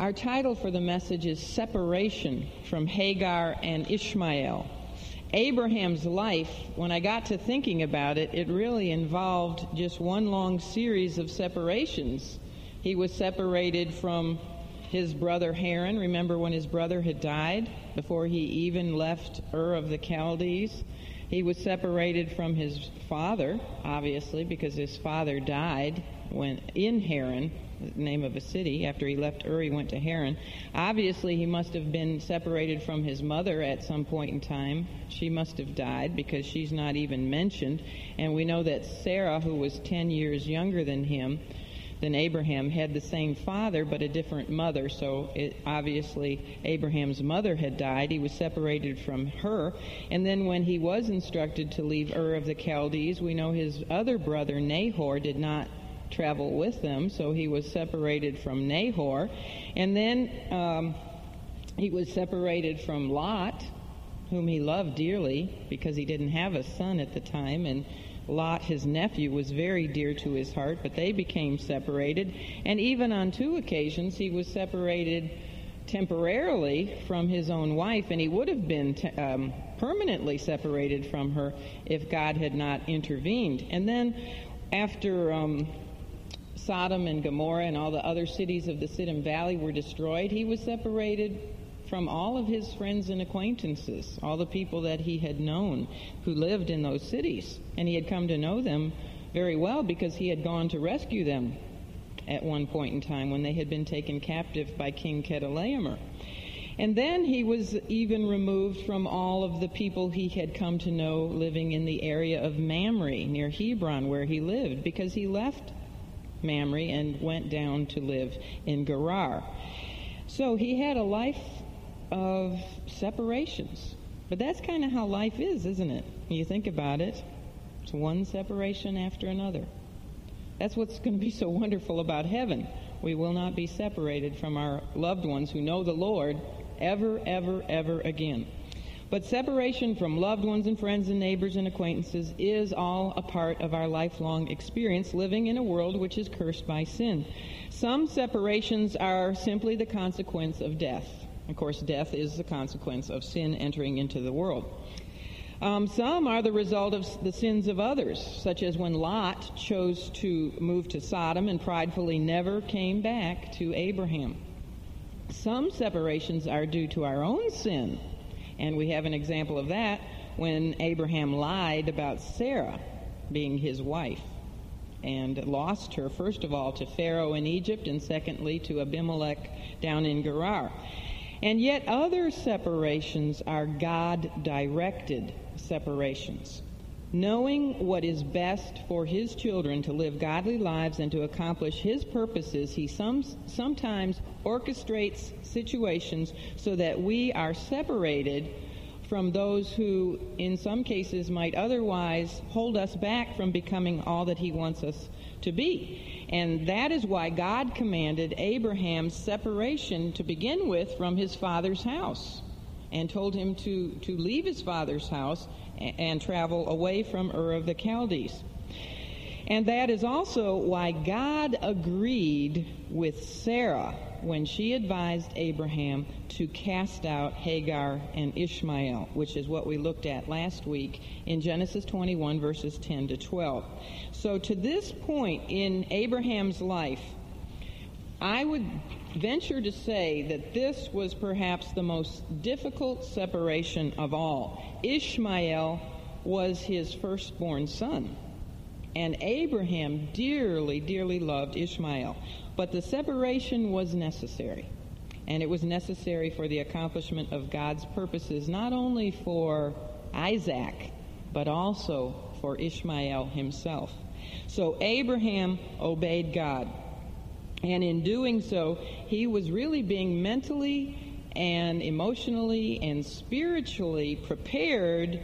Our title for the message is Separation from Hagar and Ishmael. Abraham's life, when I got to thinking about it, it really involved just one long series of separations. He was separated from his brother Haran. Remember when his brother had died before he even left Ur of the Chaldees? He was separated from his father, obviously, because his father died when in Haran, name of a city. After he left Ur, he went to Haran. Obviously, he must have been separated from his mother at some point in time. She must have died because she's not even mentioned. And we know that Sarah, who was 10 years younger than him, than Abraham, had the same father but a different mother. So it, obviously, Abraham's mother had died. He was separated from her. And then when he was instructed to leave Ur of the Chaldees, we know his other brother, Nahor, did not travel with them, so he was separated from Nahor. And then um, he was separated from Lot, whom he loved dearly because he didn't have a son at the time. And Lot, his nephew, was very dear to his heart, but they became separated. And even on two occasions, he was separated temporarily from his own wife, and he would have been te- um, permanently separated from her if God had not intervened. And then after um, Sodom and Gomorrah and all the other cities of the Siddim Valley were destroyed, he was separated from all of his friends and acquaintances, all the people that he had known who lived in those cities. And he had come to know them very well because he had gone to rescue them at one point in time when they had been taken captive by King Chedorlaomer. And then he was even removed from all of the people he had come to know living in the area of Mamre near Hebron where he lived because he left Mamre and went down to live in Gerar. So he had a life of separations. But that's kind of how life is, isn't it? You think about it. It's one separation after another. That's what's going to be so wonderful about heaven. We will not be separated from our loved ones who know the Lord ever, ever, ever again. But separation from loved ones and friends and neighbors and acquaintances is all a part of our lifelong experience living in a world which is cursed by sin. Some separations are simply the consequence of death. Of course, death is the consequence of sin entering into the world. Um, some are the result of the sins of others, such as when Lot chose to move to Sodom and pridefully never came back to Abraham. Some separations are due to our own sin and we have an example of that when Abraham lied about Sarah being his wife and lost her, first of all, to Pharaoh in Egypt, and secondly, to Abimelech down in Gerar. And yet, other separations are God directed separations. Knowing what is best for his children to live godly lives and to accomplish his purposes, he some, sometimes orchestrates situations so that we are separated from those who, in some cases, might otherwise hold us back from becoming all that he wants us to be. And that is why God commanded Abraham's separation to begin with from his father's house and told him to, to leave his father's house and travel away from Ur of the Chaldees. And that is also why God agreed with Sarah when she advised Abraham to cast out Hagar and Ishmael, which is what we looked at last week in Genesis 21, verses 10 to 12. So, to this point in Abraham's life, I would venture to say that this was perhaps the most difficult separation of all. Ishmael was his firstborn son. And Abraham dearly, dearly loved Ishmael. But the separation was necessary. And it was necessary for the accomplishment of God's purposes, not only for Isaac, but also for Ishmael himself. So Abraham obeyed God. And in doing so, he was really being mentally and emotionally and spiritually prepared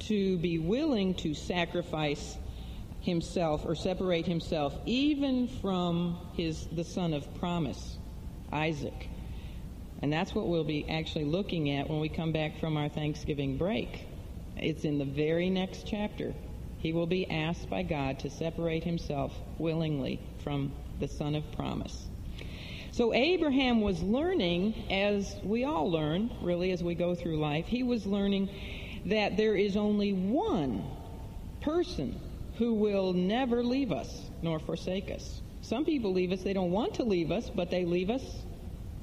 to be willing to sacrifice himself or separate himself even from his the son of promise, Isaac. And that's what we'll be actually looking at when we come back from our Thanksgiving break. It's in the very next chapter. He will be asked by God to separate himself willingly from the son of promise. So Abraham was learning, as we all learn, really, as we go through life, he was learning that there is only one person who will never leave us nor forsake us. Some people leave us, they don't want to leave us, but they leave us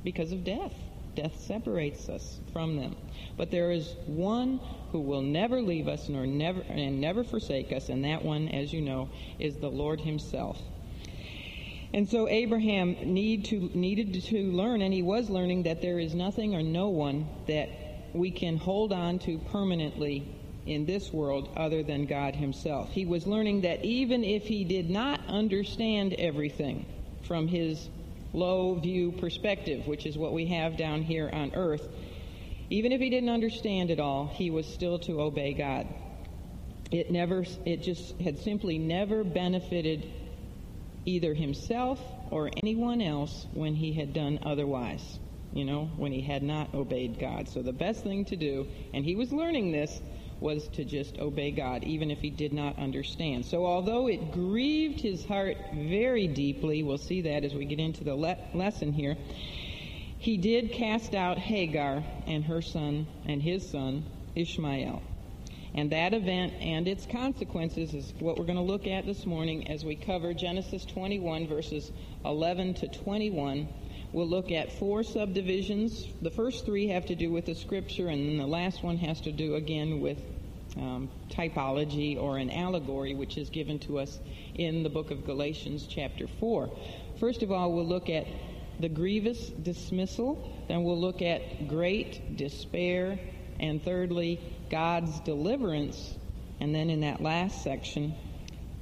because of death. Death separates us from them. But there is one who will never leave us nor never and never forsake us, and that one, as you know, is the Lord himself. And so Abraham need to, needed to learn, and he was learning, that there is nothing or no one that we can hold on to permanently in this world other than God himself. He was learning that even if he did not understand everything from his low view perspective, which is what we have down here on earth, even if he didn't understand it all, he was still to obey God. It never, it just had simply never benefited either himself or anyone else when he had done otherwise, you know, when he had not obeyed God. So the best thing to do, and he was learning this, was to just obey God, even if he did not understand. So although it grieved his heart very deeply, we'll see that as we get into the le- lesson here, he did cast out Hagar and her son and his son, Ishmael. And that event and its consequences is what we're going to look at this morning as we cover Genesis 21, verses 11 to 21. We'll look at four subdivisions. The first three have to do with the scripture, and then the last one has to do again with um, typology or an allegory, which is given to us in the book of Galatians, chapter 4. First of all, we'll look at the grievous dismissal, then we'll look at great despair, and thirdly, God's deliverance. And then in that last section,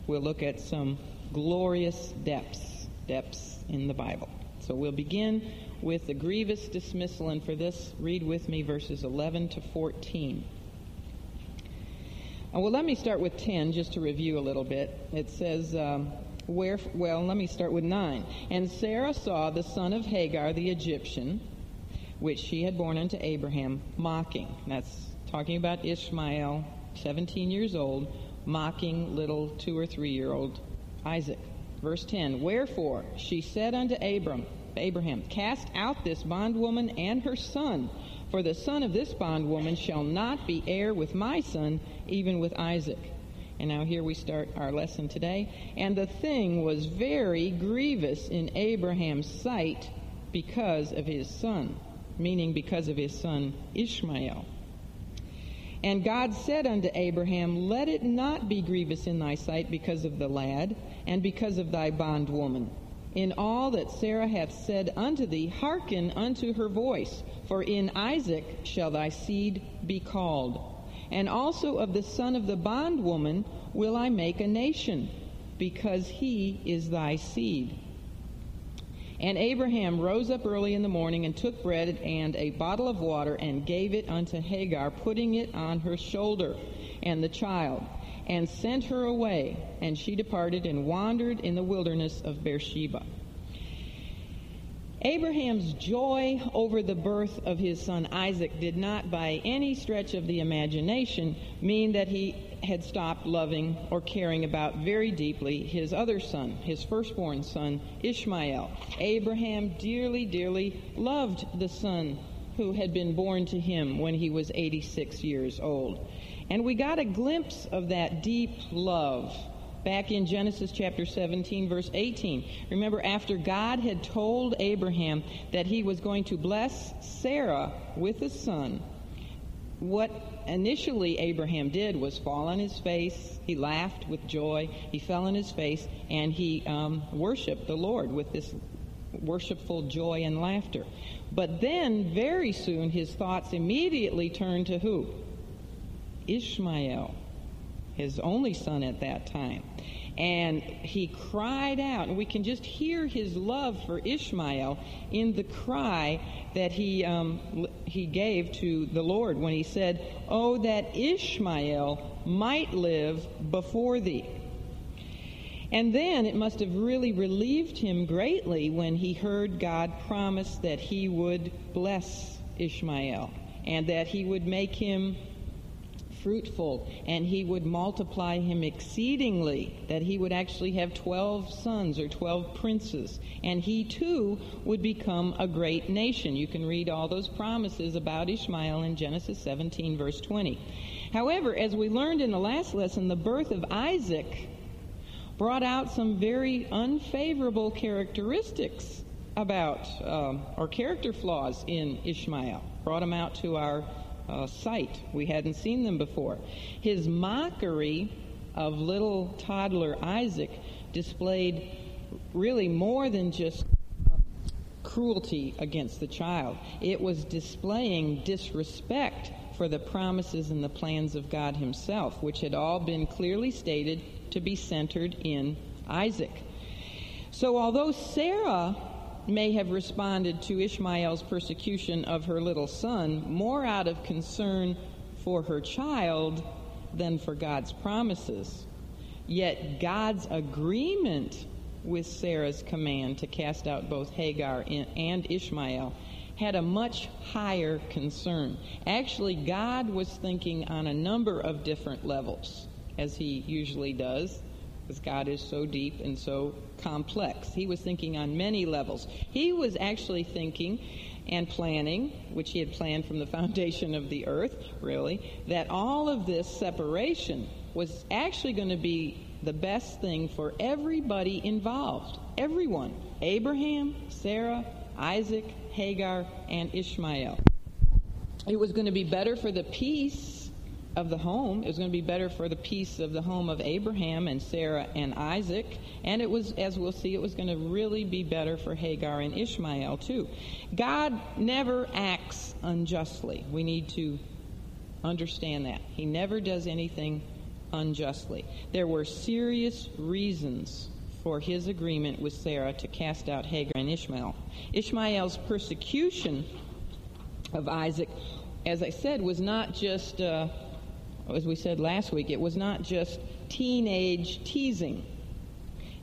we'll look at some glorious depths, depths in the Bible. So we'll begin with the grievous dismissal, and for this, read with me verses 11 to 14. Uh, well, let me start with 10 just to review a little bit. It says, um, where, well, let me start with 9. And Sarah saw the son of Hagar the Egyptian, which she had borne unto Abraham, mocking. That's talking about Ishmael, 17 years old, mocking little two or three year old Isaac. Verse 10 Wherefore she said unto Abram, Abraham, Cast out this bondwoman and her son, for the son of this bondwoman shall not be heir with my son, even with Isaac. And now here we start our lesson today. And the thing was very grievous in Abraham's sight because of his son, meaning because of his son Ishmael. And God said unto Abraham, Let it not be grievous in thy sight because of the lad, and because of thy bondwoman. In all that Sarah hath said unto thee, hearken unto her voice, for in Isaac shall thy seed be called. And also of the son of the bondwoman will I make a nation, because he is thy seed. And Abraham rose up early in the morning and took bread and a bottle of water and gave it unto Hagar, putting it on her shoulder and the child, and sent her away. And she departed and wandered in the wilderness of Beersheba. Abraham's joy over the birth of his son Isaac did not, by any stretch of the imagination, mean that he had stopped loving or caring about very deeply his other son, his firstborn son, Ishmael. Abraham dearly, dearly loved the son who had been born to him when he was 86 years old. And we got a glimpse of that deep love back in Genesis chapter 17, verse 18. Remember, after God had told Abraham that he was going to bless Sarah with a son, what initially Abraham did was fall on his face. He laughed with joy. He fell on his face and he um, worshiped the Lord with this worshipful joy and laughter. But then, very soon, his thoughts immediately turned to who? Ishmael, his only son at that time. And he cried out, and we can just hear his love for Ishmael in the cry that he, um, he gave to the Lord when he said, Oh, that Ishmael might live before thee. And then it must have really relieved him greatly when he heard God promise that he would bless Ishmael and that he would make him fruitful, and he would multiply him exceedingly, that he would actually have 12 sons or 12 princes, and he too would become a great nation. You can read all those promises about Ishmael in Genesis 17, verse 20. However, as we learned in the last lesson, the birth of Isaac brought out some very unfavorable characteristics about, um, or character flaws in Ishmael. Brought him out to our uh, sight. We hadn't seen them before. His mockery of little toddler Isaac displayed really more than just cruelty against the child. It was displaying disrespect for the promises and the plans of God Himself, which had all been clearly stated to be centered in Isaac. So, although Sarah may have responded to Ishmael's persecution of her little son more out of concern for her child than for God's promises. Yet God's agreement with Sarah's command to cast out both Hagar and Ishmael had a much higher concern. Actually, God was thinking on a number of different levels, as he usually does because God is so deep and so complex. He was thinking on many levels. He was actually thinking and planning, which he had planned from the foundation of the earth, really, that all of this separation was actually going to be the best thing for everybody involved. Everyone. Abraham, Sarah, Isaac, Hagar, and Ishmael. It was going to be better for the peace of the home. It was going to be better for the peace of the home of Abraham and Sarah and Isaac. And it was, as we'll see, it was going to really be better for Hagar and Ishmael, too. God never acts unjustly. We need to understand that. He never does anything unjustly. There were serious reasons for his agreement with Sarah to cast out Hagar and Ishmael. Ishmael's persecution of Isaac, as I said, was not just. Uh, as we said last week, it was not just teenage teasing.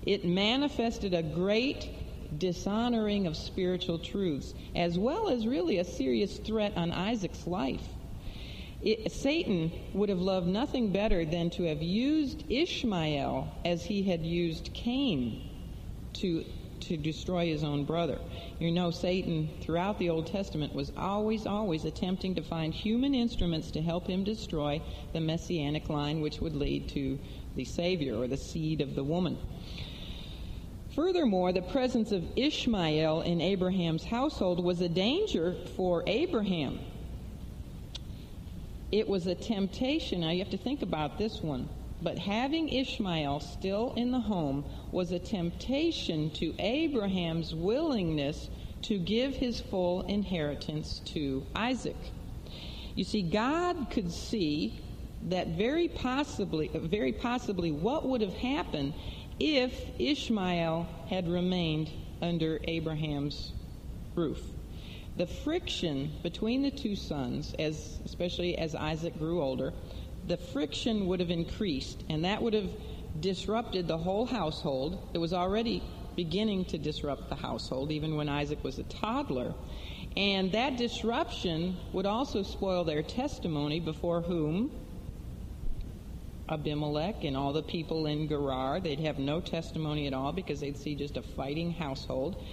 It manifested a great dishonoring of spiritual truths, as well as really a serious threat on Isaac's life. It, Satan would have loved nothing better than to have used Ishmael as he had used Cain to to destroy his own brother. You know, Satan throughout the Old Testament was always, always attempting to find human instruments to help him destroy the messianic line which would lead to the Savior or the seed of the woman. Furthermore, the presence of Ishmael in Abraham's household was a danger for Abraham. It was a temptation. Now you have to think about this one. But having Ishmael still in the home was a temptation to Abraham's willingness to give his full inheritance to Isaac. You see, God could see that very possibly, very possibly, what would have happened if Ishmael had remained under Abraham's roof. The friction between the two sons, as especially as Isaac grew older, the friction would have increased, and that would have disrupted the whole household. It was already beginning to disrupt the household, even when Isaac was a toddler. And that disruption would also spoil their testimony before whom? Abimelech and all the people in Gerar. They'd have no testimony at all because they'd see just a fighting household.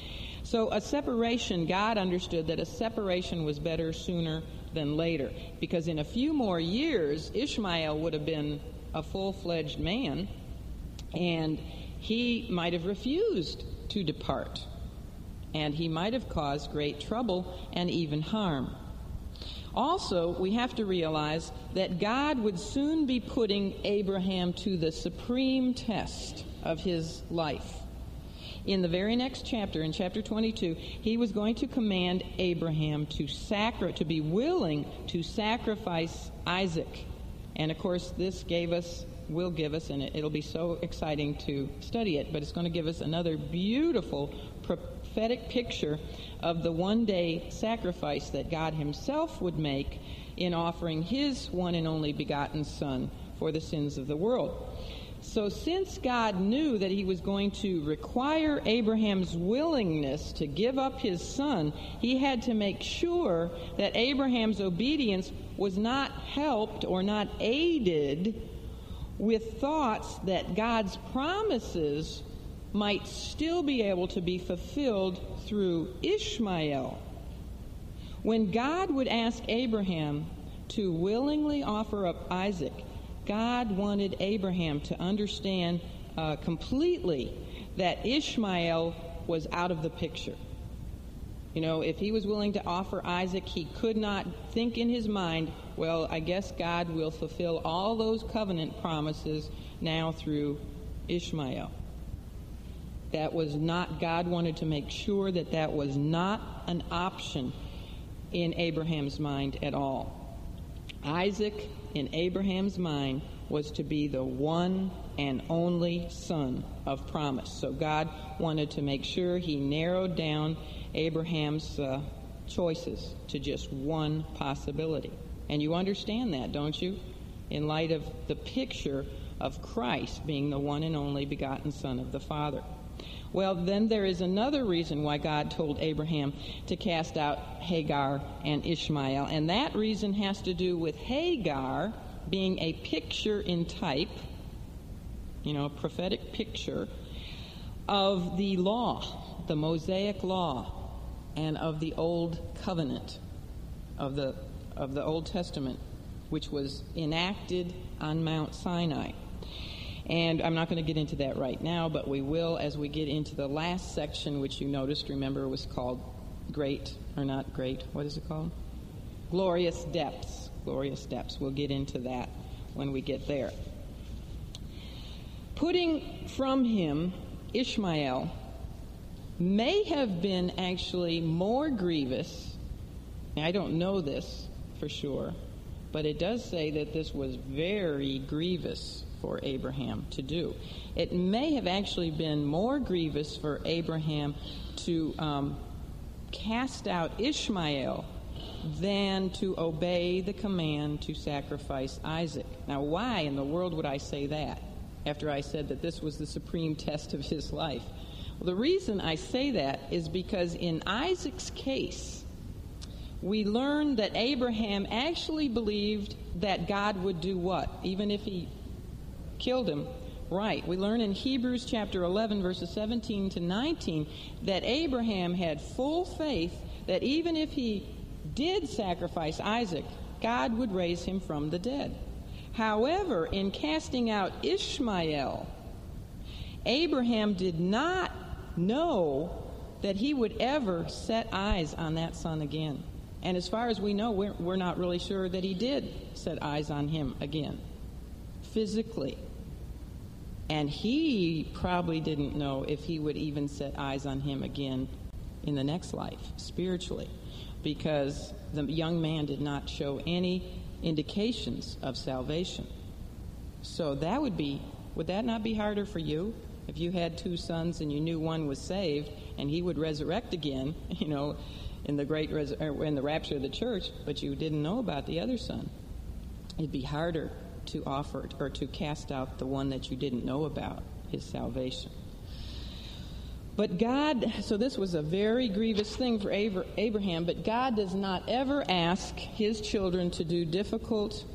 So, a separation, God understood that a separation was better sooner than later. Because in a few more years, Ishmael would have been a full fledged man, and he might have refused to depart. And he might have caused great trouble and even harm. Also, we have to realize that God would soon be putting Abraham to the supreme test of his life in the very next chapter, in chapter 22, he was going to command Abraham to sacri- to be willing to sacrifice Isaac. And of course, this gave us, will give us, and it'll be so exciting to study it, but it's going to give us another beautiful prophetic picture of the one day sacrifice that God Himself would make in offering His one and only begotten Son for the sins of the world. So, since God knew that he was going to require Abraham's willingness to give up his son, he had to make sure that Abraham's obedience was not helped or not aided with thoughts that God's promises might still be able to be fulfilled through Ishmael. When God would ask Abraham to willingly offer up Isaac, God wanted Abraham to understand uh, completely that Ishmael was out of the picture. You know, if he was willing to offer Isaac, he could not think in his mind, well, I guess God will fulfill all those covenant promises now through Ishmael. That was not, God wanted to make sure that that was not an option in Abraham's mind at all. Isaac, in Abraham's mind, was to be the one and only son of promise. So God wanted to make sure he narrowed down Abraham's uh, choices to just one possibility. And you understand that, don't you? In light of the picture of Christ being the one and only begotten Son of the Father. Well, then there is another reason why God told Abraham to cast out Hagar and Ishmael, and that reason has to do with Hagar being a picture in type, you know, a prophetic picture of the law, the Mosaic law, and of the old covenant of the of the Old Testament, which was enacted on Mount Sinai. And I'm not going to get into that right now, but we will as we get into the last section, which you noticed, remember, was called Great, or not Great, what is it called? Glorious Depths. Glorious Depths. We'll get into that when we get there. Putting from him Ishmael may have been actually more grievous. I don't know this for sure, but it does say that this was very grievous for Abraham to do. It may have actually been more grievous for Abraham to um, cast out Ishmael than to obey the command to sacrifice Isaac. Now, why in the world would I say that after I said that this was the supreme test of his life? Well, the reason I say that is because in Isaac's case, we learn that Abraham actually believed that God would do what? Even if he killed him. Right. We learn in Hebrews chapter 11, verses 17 to 19, that Abraham had full faith that even if he did sacrifice Isaac, God would raise him from the dead. However, in casting out Ishmael, Abraham did not know that he would ever set eyes on that son again. And as far as we know, we're, we're not really sure that he did set eyes on him again, physically. And he probably didn't know if he would even set eyes on him again in the next life, spiritually, because the young man did not show any indications of salvation. So that would be, would that not be harder for you? If you had two sons and you knew one was saved and he would resurrect again, you know, in the great res- er, in the rapture of the church, but you didn't know about the other son, it'd be harder to offer or to cast out the one that you didn't know about, his salvation. But God, so this was a very grievous thing for Abraham, but God does not ever ask his children to do difficult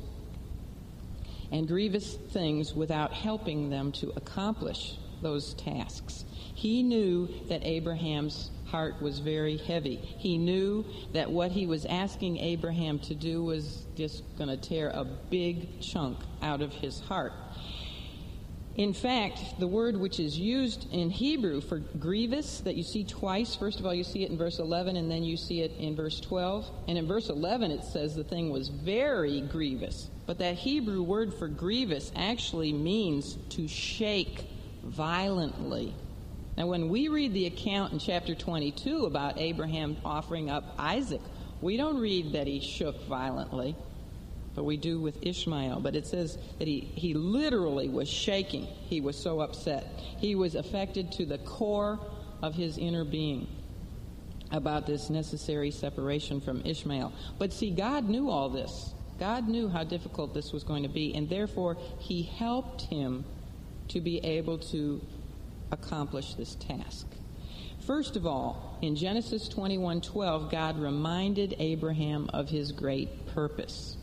and grievous things without helping them to accomplish those tasks. He knew that Abraham's heart was very heavy. He knew that what he was asking Abraham to do was just going to tear a big chunk out of his heart. In fact, the word which is used in Hebrew for grievous, that you see twice, first of all, you see it in verse 11, and then you see it in verse 12. And in verse 11, it says the thing was very grievous. But that Hebrew word for grievous actually means to shake violently. Now, when we read the account in chapter 22 about Abraham offering up Isaac, we don't read that he shook violently, but we do with Ishmael. But it says that he, he literally was shaking. He was so upset. He was affected to the core of his inner being about this necessary separation from Ishmael. But see, God knew all this. God knew how difficult this was going to be, and therefore he helped him to be able to accomplish this task. First of all, in Genesis 21:12, God reminded Abraham of his great purpose.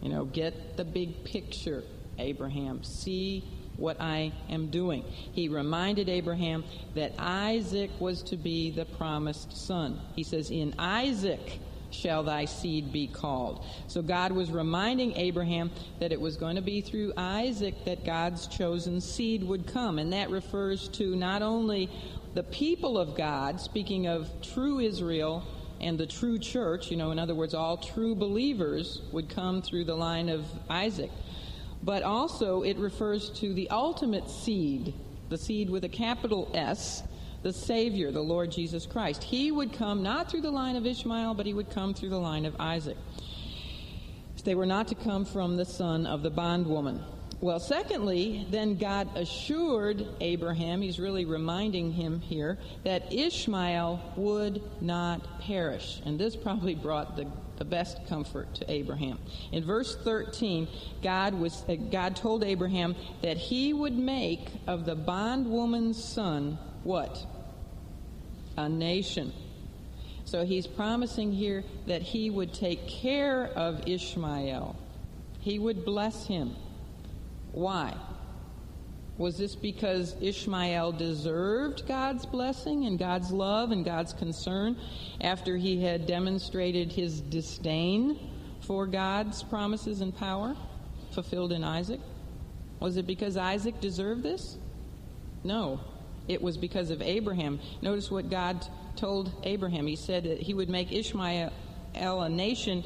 You know, get the big picture, Abraham. See what I am doing. He reminded Abraham that Isaac was to be the promised son. He says, In Isaac shall thy seed be called. So God was reminding Abraham that it was going to be through Isaac that God's chosen seed would come. And that refers to not only the people of God, speaking of true Israel and the true church, you know, in other words, all true believers would come through the line of Isaac, but also it refers to the ultimate seed, the seed with a capital S the Savior, the Lord Jesus Christ. He would come not through the line of Ishmael, but he would come through the line of Isaac. They were not to come from the son of the bondwoman. Well, secondly, then God assured Abraham, he's really reminding him here, that Ishmael would not perish. And this probably brought the, the best comfort to Abraham. In verse 13, God, was, uh, God told Abraham that he would make of the bondwoman's son what? A nation. So he's promising here that he would take care of Ishmael. He would bless him. Why? Was this because Ishmael deserved God's blessing and God's love and God's concern after he had demonstrated his disdain for God's promises and power fulfilled in Isaac? Was it because Isaac deserved this? No. It was because of Abraham. Notice what God told Abraham. He said that he would make Ishmael a nation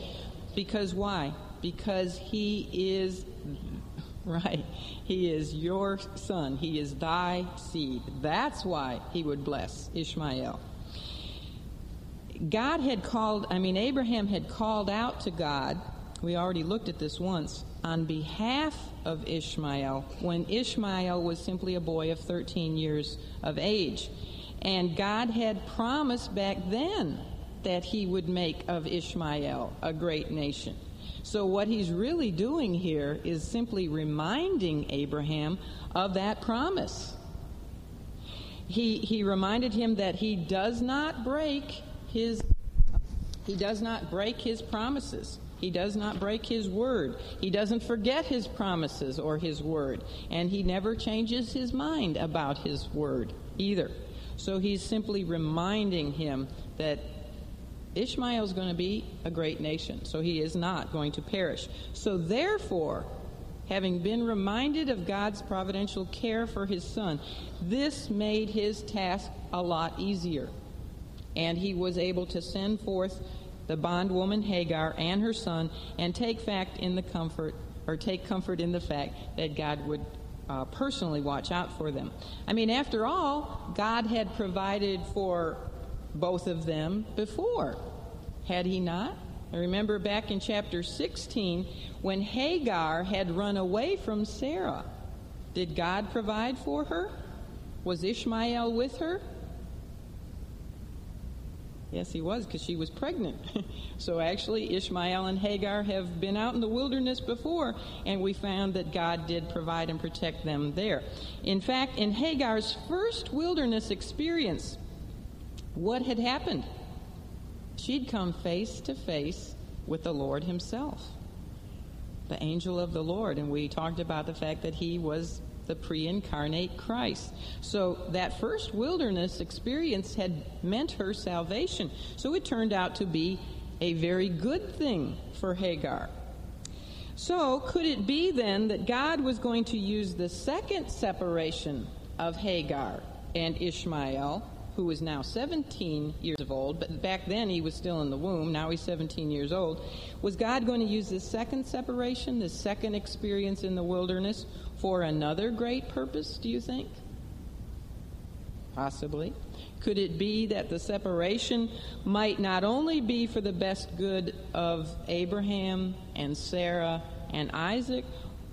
because why? Because he is, right, he is your son. He is thy seed. That's why he would bless Ishmael. God had called, I mean, Abraham had called out to God. We already looked at this once on behalf of Ishmael when Ishmael was simply a boy of 13 years of age. And God had promised back then that he would make of Ishmael a great nation. So, what he's really doing here is simply reminding Abraham of that promise. He, he reminded him that he does not break his he does not break his promises. He does not break his word. He doesn't forget his promises or his word. And he never changes his mind about his word either. So he's simply reminding him that Ishmael is going to be a great nation. So he is not going to perish. So therefore, having been reminded of God's providential care for his son, this made his task a lot easier. And he was able to send forth the bondwoman Hagar and her son, and take fact in the comfort or take comfort in the fact that God would uh, personally watch out for them. I mean, after all, God had provided for both of them before, had He not? I remember back in chapter 16 when Hagar had run away from Sarah. Did God provide for her? Was Ishmael with her? Yes, he was, because she was pregnant. so actually, Ishmael and Hagar have been out in the wilderness before, and we found that God did provide and protect them there. In fact, in Hagar's first wilderness experience, what had happened? She'd come face to face with the Lord Himself, the angel of the Lord, and we talked about the fact that He was the pre incarnate Christ. So that first wilderness experience had meant her salvation. So it turned out to be a very good thing for Hagar. So, could it be then that God was going to use the second separation of Hagar and Ishmael, who is now 17 years of old, but back then he was still in the womb, now he's 17 years old? Was God going to use this second separation, this second experience in the wilderness, for another great purpose, do you think? Possibly. Could it be that the separation might not only be for the best good of Abraham and Sarah and Isaac,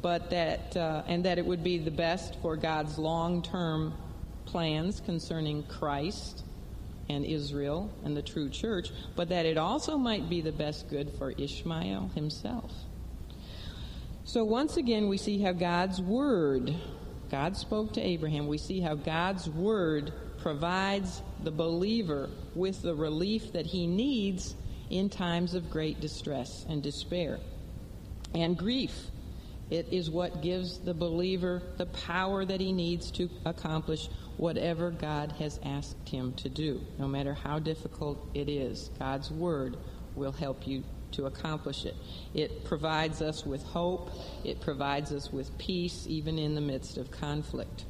but that uh, and that it would be the best for God's long-term plans concerning Christ and Israel and the true church, but that it also might be the best good for Ishmael himself. So once again, we see how God's Word God spoke to Abraham. We see how God's word provides the believer with the relief that he needs in times of great distress and despair and grief. It is what gives the believer the power that he needs to accomplish whatever God has asked him to do, no matter how difficult it is. God's word will help you to accomplish it. It provides us with hope, it provides us with peace, even in the midst of conflict.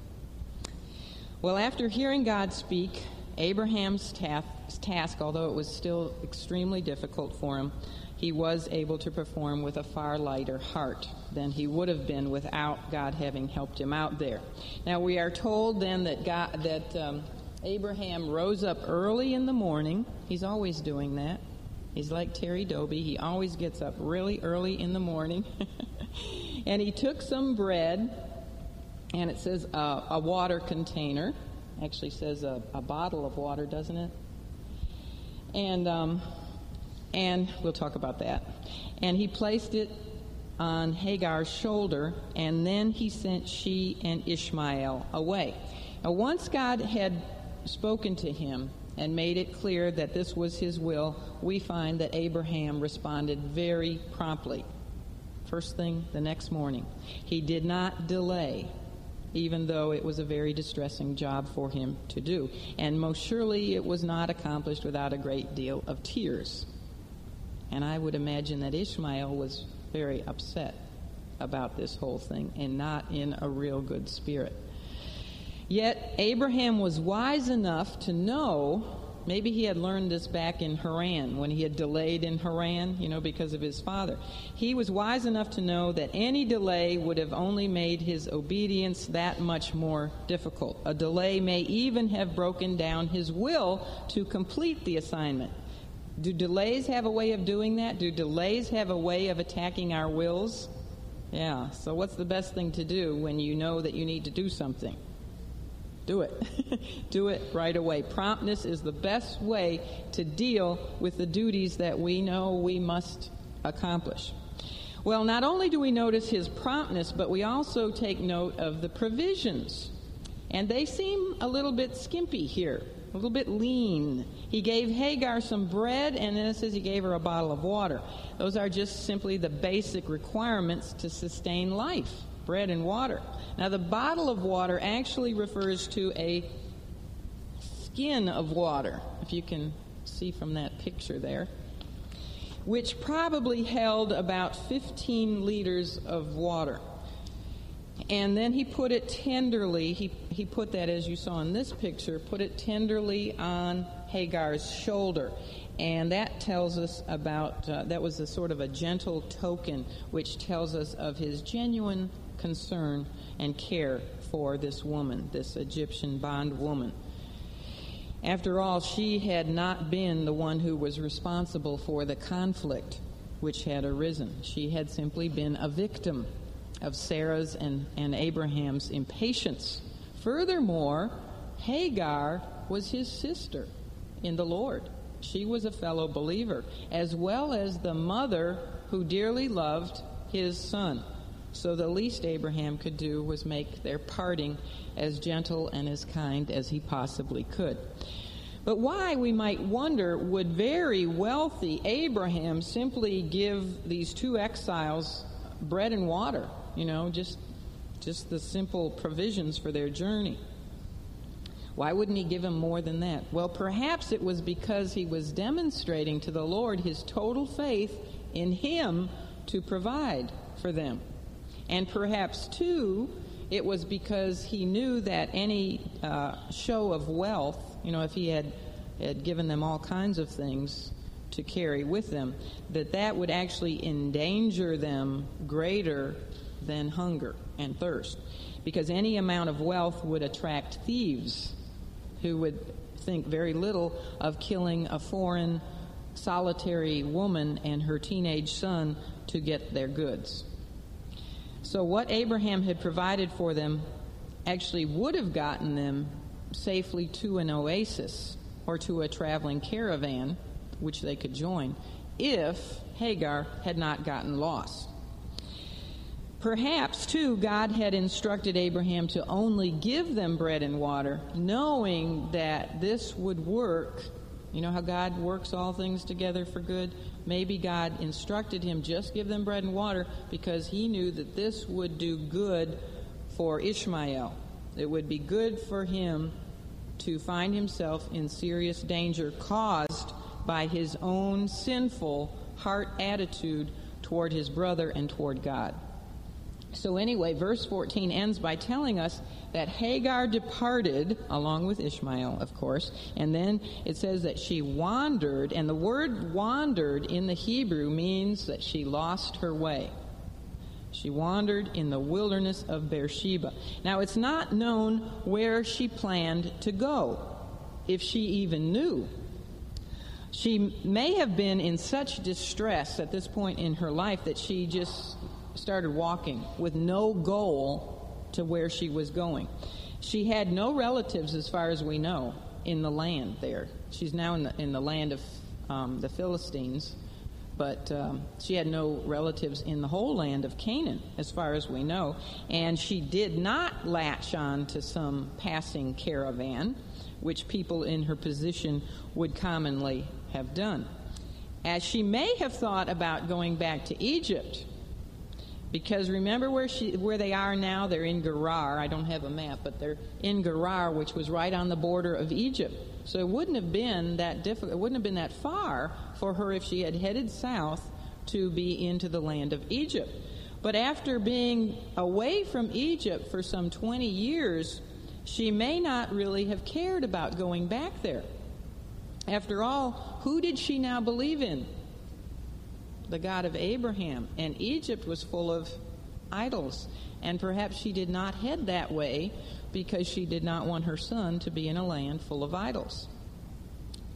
Well, after hearing God speak, Abraham's task, although it was still extremely difficult for him, he was able to perform with a far lighter heart than he would have been without God having helped him out there. Now we are told then that God, that um, Abraham rose up early in the morning. He's always doing that. He's like Terry Doby. He always gets up really early in the morning. and he took some bread, and it says uh, a water container. Actually says a, a, bottle of water, doesn't it? And um, and we'll talk about that. And he placed it on Hagar's shoulder, and then he sent she and Ishmael away. Now, once God had spoken to him and made it clear that this was his will, we find that Abraham responded very promptly. First thing the next morning. He did not delay, even though it was a very distressing job for him to do. And most surely it was not accomplished without a great deal of tears. And I would imagine that Ishmael was very upset about this whole thing and not in a real good spirit. Yet Abraham was wise enough to know, maybe he had learned this back in Haran when he had delayed in Haran, you know, because of his father. He was wise enough to know that any delay would have only made his obedience that much more difficult. A delay may even have broken down his will to complete the assignment. Do delays have a way of doing that? Do delays have a way of attacking our wills? Yeah, so what's the best thing to do when you know that you need to do something? Do it. do it right away. Promptness is the best way to deal with the duties that we know we must accomplish. Well, not only do we notice his promptness, but we also take note of the provisions. And they seem a little bit skimpy here, little bit lean. He gave Hagar some bread, and then it says he gave her a bottle of water. Those are just simply the basic requirements to sustain life bread and water. Now, the bottle of water actually refers to a skin of water, if you can see from that picture there, which probably held about 15 liters of water. And then he put it tenderly, he, he put that, as you saw in this picture, put it tenderly on Hagar's shoulder. And that tells us about, uh, that was a sort of a gentle token which tells us of his genuine concern and care for this woman, this Egyptian bondwoman. After all, she had not been the one who was responsible for the conflict which had arisen. She had simply been a victim of Sarah's and, and Abraham's impatience. Furthermore, Hagar was his sister in the Lord. She was a fellow believer, as well as the mother who dearly loved his son. So the least Abraham could do was make their parting as gentle and as kind as he possibly could. But why, we might wonder, would very wealthy Abraham simply give these two exiles bread and water? You know, just, just the simple provisions for their journey. Why wouldn't he give them more than that? Well, perhaps it was because he was demonstrating to the Lord his total faith in him to provide for them. And perhaps, too, it was because he knew that any uh, show of wealth, you know, if he had, had given them all kinds of things to carry with them, that that would actually endanger them greater than hunger and thirst. Because any amount of wealth would attract thieves who would think very little of killing a foreign, solitary woman and her teenage son to get their goods. So, what Abraham had provided for them actually would have gotten them safely to an oasis or to a traveling caravan, which they could join, if Hagar had not gotten lost. Perhaps, too, God had instructed Abraham to only give them bread and water, knowing that this would work. You know how God works all things together for good? Maybe God instructed him just give them bread and water because he knew that this would do good for Ishmael. It would be good for him to find himself in serious danger caused by his own sinful heart attitude toward his brother and toward God. So, anyway, verse 14 ends by telling us that Hagar departed, along with Ishmael, of course, and then it says that she wandered, and the word wandered in the Hebrew means that she lost her way. She wandered in the wilderness of Beersheba. Now, it's not known where she planned to go, if she even knew. She may have been in such distress at this point in her life that she just started walking with no goal to where she was going. She had no relatives, as far as we know, in the land there. She's now in the, in the land of um, the Philistines but um, she had no relatives in the whole land of Canaan, as far as we know. And she did not latch on to some passing caravan, which people in her position would commonly have done. As she may have thought about going back to Egypt, because remember where she where they are now they're in Gerar I don't have a map but they're in Gerar which was right on the border of Egypt so it wouldn't have been that difficult it wouldn't have been that far for her if she had headed south to be into the land of Egypt. But after being away from Egypt for some 20 years, she may not really have cared about going back there. After all, who did she now believe in? The God of Abraham. And Egypt was full of idols. And perhaps she did not head that way because she did not want her son to be in a land full of idols.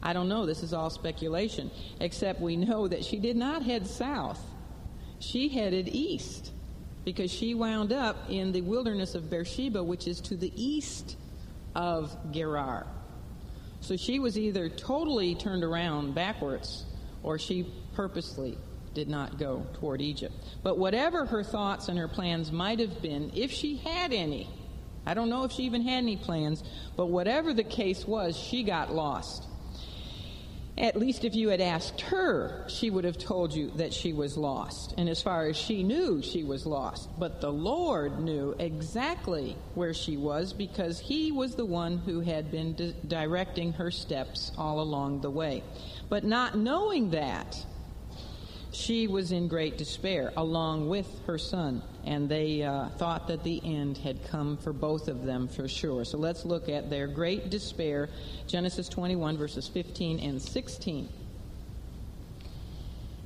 I don't know. This is all speculation. Except we know that she did not head south. She headed east because she wound up in the wilderness of Beersheba, which is to the east of Gerar. So she was either totally turned around backwards or she purposely did not go toward Egypt. But whatever her thoughts and her plans might have been, if she had any, I don't know if she even had any plans, but whatever the case was, she got lost. At least if you had asked her, she would have told you that she was lost. And as far as she knew, she was lost. But the Lord knew exactly where she was because He was the one who had been di- directing her steps all along the way. But not knowing that, she was in great despair along with her son, and they uh, thought that the end had come for both of them for sure. So let's look at their great despair, Genesis 21, verses 15 and 16.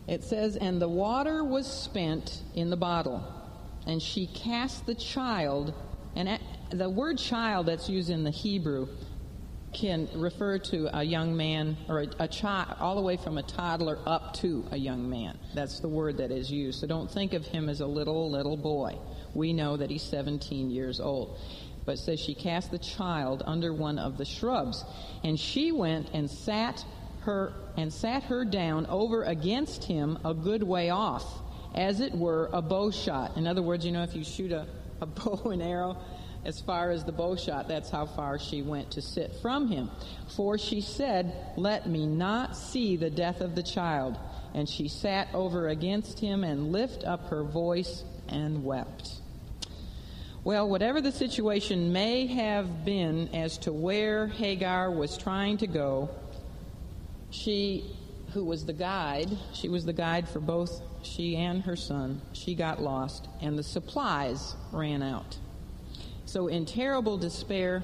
It says, And the water was spent in the bottle, and she cast the child, and the word child that's used in the Hebrew can refer to a young man or a, a child, all the way from a toddler up to a young man. That's the word that is used. So don't think of him as a little, little boy. We know that he's 17 years old. But says she cast the child under one of the shrubs, and she went and sat her and sat her down over against him a good way off, as it were a bow shot. In other words, you know, if you shoot a, a bow and arrow, as far as the bow shot, that's how far she went to sit from him. For she said, Let me not see the death of the child. And she sat over against him and lift up her voice and wept. Well, whatever the situation may have been as to where Hagar was trying to go, she, who was the guide, she was the guide for both she and her son, she got lost, and the supplies ran out. So, in terrible despair,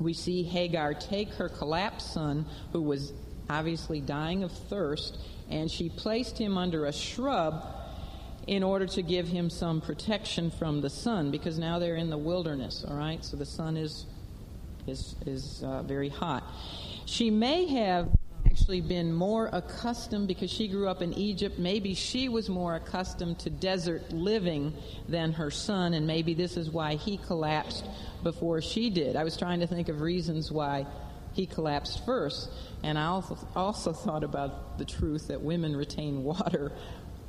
we see Hagar take her collapsed son, who was obviously dying of thirst, and she placed him under a shrub in order to give him some protection from the sun, because now they're in the wilderness, all right? So the sun is, is, is uh, very hot. She may have actually been more accustomed because she grew up in Egypt. Maybe she was more accustomed to desert living than her son, and maybe this is why he collapsed before she did. I was trying to think of reasons why he collapsed first, and I also, also thought about the truth that women retain water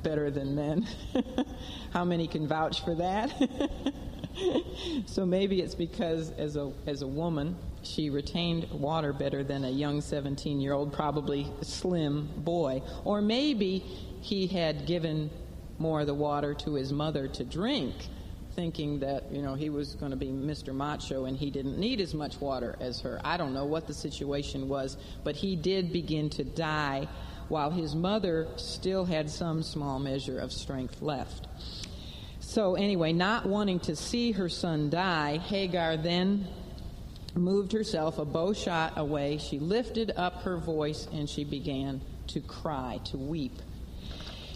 better than men. How many can vouch for that? so maybe it's because as a as a woman she retained water better than a young 17 year old, probably slim boy. Or maybe he had given more of the water to his mother to drink, thinking that, you know, he was going to be Mr. Macho and he didn't need as much water as her. I don't know what the situation was, but he did begin to die while his mother still had some small measure of strength left. So, anyway, not wanting to see her son die, Hagar then moved herself a bow shot away. She lifted up her voice and she began to cry, to weep.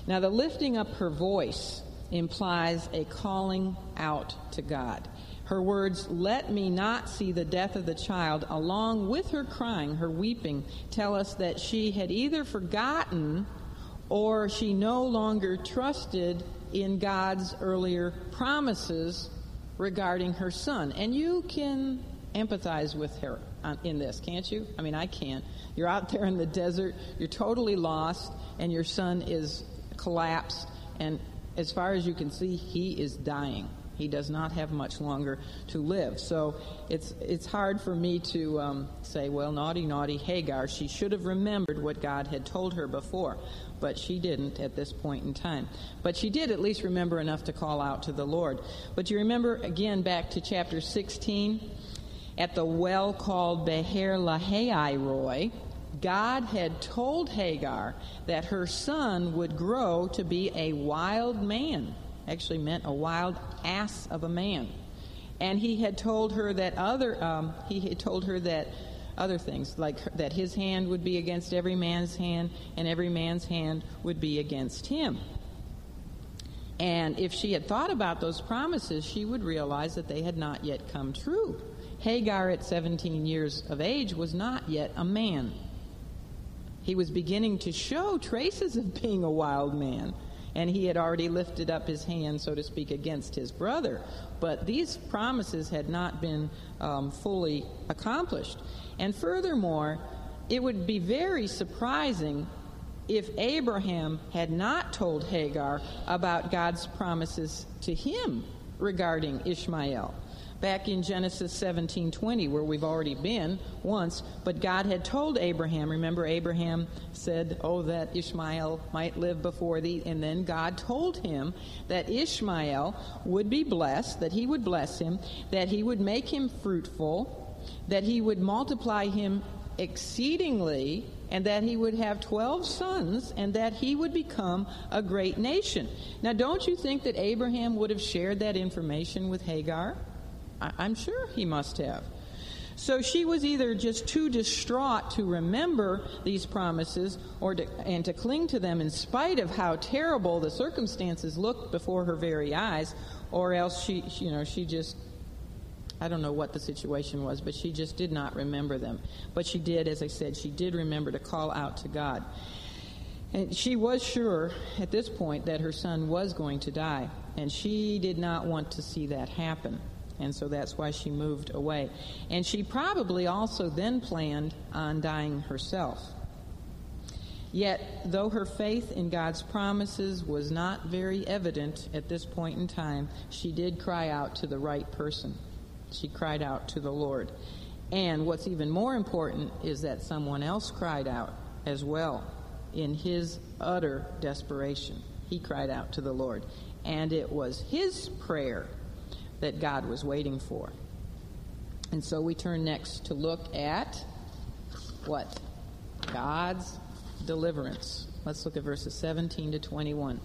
Now, the lifting up her voice implies a calling out to God. Her words, Let me not see the death of the child, along with her crying, her weeping, tell us that she had either forgotten or she no longer trusted in God's earlier promises regarding her son. And you can empathize with her in this, can't you? I mean, I can't. You're out there in the desert, you're totally lost, and your son is collapsed, and as far as you can see, he is dying. He does not have much longer to live. So it's, it's hard for me to um, say, well, naughty, naughty Hagar. She should have remembered what God had told her before, but she didn't at this point in time. But she did at least remember enough to call out to the Lord. But you remember again back to chapter 16 at the well called Beer Lahai Roi, God had told Hagar that her son would grow to be a wild man. Actually, meant a wild ass of a man. And he had told her that other, um, he had told her that other things, like that his hand would be against every man's hand, and every man's hand would be against him. And if she had thought about those promises, she would realize that they had not yet come true. Hagar, at 17 years of age, was not yet a man. He was beginning to show traces of being a wild man, and he had already lifted up his hand, so to speak, against his brother. But these promises had not been um, fully accomplished. And furthermore, it would be very surprising if Abraham had not told Hagar about God's promises to him regarding Ishmael back in Genesis 17:20 where we've already been once, but God had told Abraham, remember Abraham said, "Oh that Ishmael might live before thee." And then God told him that Ishmael would be blessed, that he would bless him, that he would make him fruitful, that he would multiply him exceedingly and that he would have 12 sons and that he would become a great nation. Now, don't you think that Abraham would have shared that information with Hagar? I- am sure he must have. So she was either just too distraught to remember these promises or to, and to cling to them in spite of how terrible the circumstances looked before her very eyes, or else she, you know, she just I don't know what the situation was, but she just did not remember them. But she did, as I said, she did remember to call out to God. And she was sure at this point that her son was going to die, and she did not want to see that happen and so that's why she moved away. And she probably also then planned on dying herself. Yet, though her faith in God's promises was not very evident at this point in time, she did cry out to the right person. She cried out to the Lord. And what's even more important is that someone else cried out as well in his utter desperation. He cried out to the Lord. And it was his prayer that God was waiting for. And so we turn next to look at what? God's deliverance. Let's look at verses 17 to 21.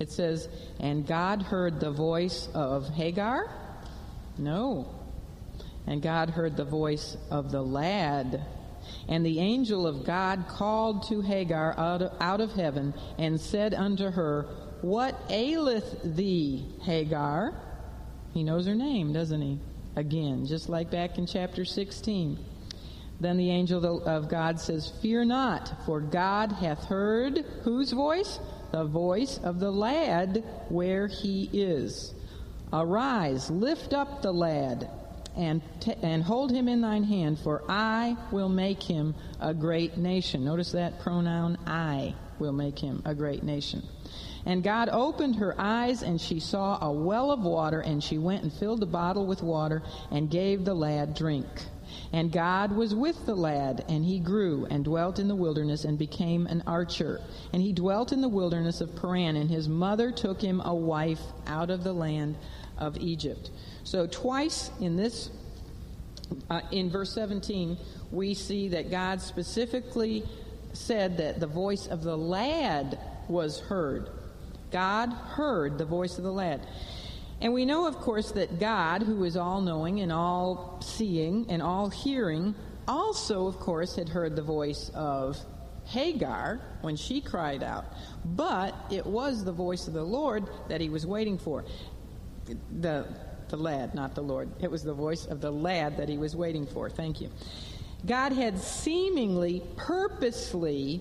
It says, And God heard the voice of Hagar? No. And God heard the voice of the lad. And the angel of God called to Hagar out of, out of heaven and said unto her, What aileth thee, Hagar? He knows her name, doesn't he? Again, just like back in chapter 16. Then the angel of God says, Fear not, for God hath heard whose voice? The voice of the lad where he is. Arise, lift up the lad, and, t- and hold him in thine hand, for I will make him a great nation. Notice that pronoun, I will make him a great nation. And God opened her eyes, and she saw a well of water, and she went and filled the bottle with water and gave the lad drink. And God was with the lad, and he grew and dwelt in the wilderness and became an archer. And he dwelt in the wilderness of Paran, and his mother took him a wife out of the land of Egypt. So, twice in this, uh, in verse 17, we see that God specifically said that the voice of the lad was heard. God heard the voice of the lad. And we know, of course, that God, who is all knowing and all seeing and all hearing, also, of course, had heard the voice of Hagar when she cried out. But it was the voice of the Lord that he was waiting for. The, the lad, not the Lord. It was the voice of the lad that he was waiting for. Thank you. God had seemingly, purposely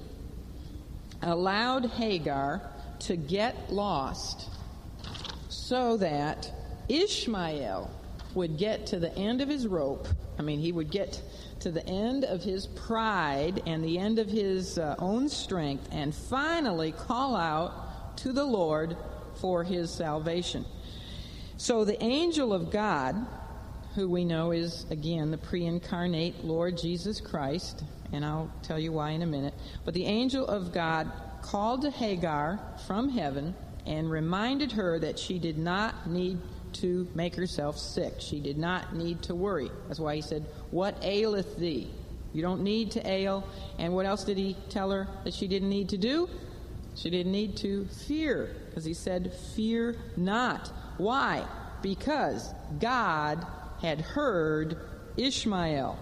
allowed Hagar to get lost so that Ishmael would get to the end of his rope. I mean, he would get to the end of his pride and the end of his uh, own strength and finally call out to the Lord for his salvation. So the angel of God, who we know is, again, the pre incarnate Lord Jesus Christ, and I'll tell you why in a minute, but the angel of God called to Hagar from heaven and reminded her that she did not need to make herself sick. She did not need to worry. That's why he said, What aileth thee? You don't need to ail. And what else did he tell her that she didn't need to do? She didn't need to fear, because he said, Fear not. Why? Because God had heard Ishmael.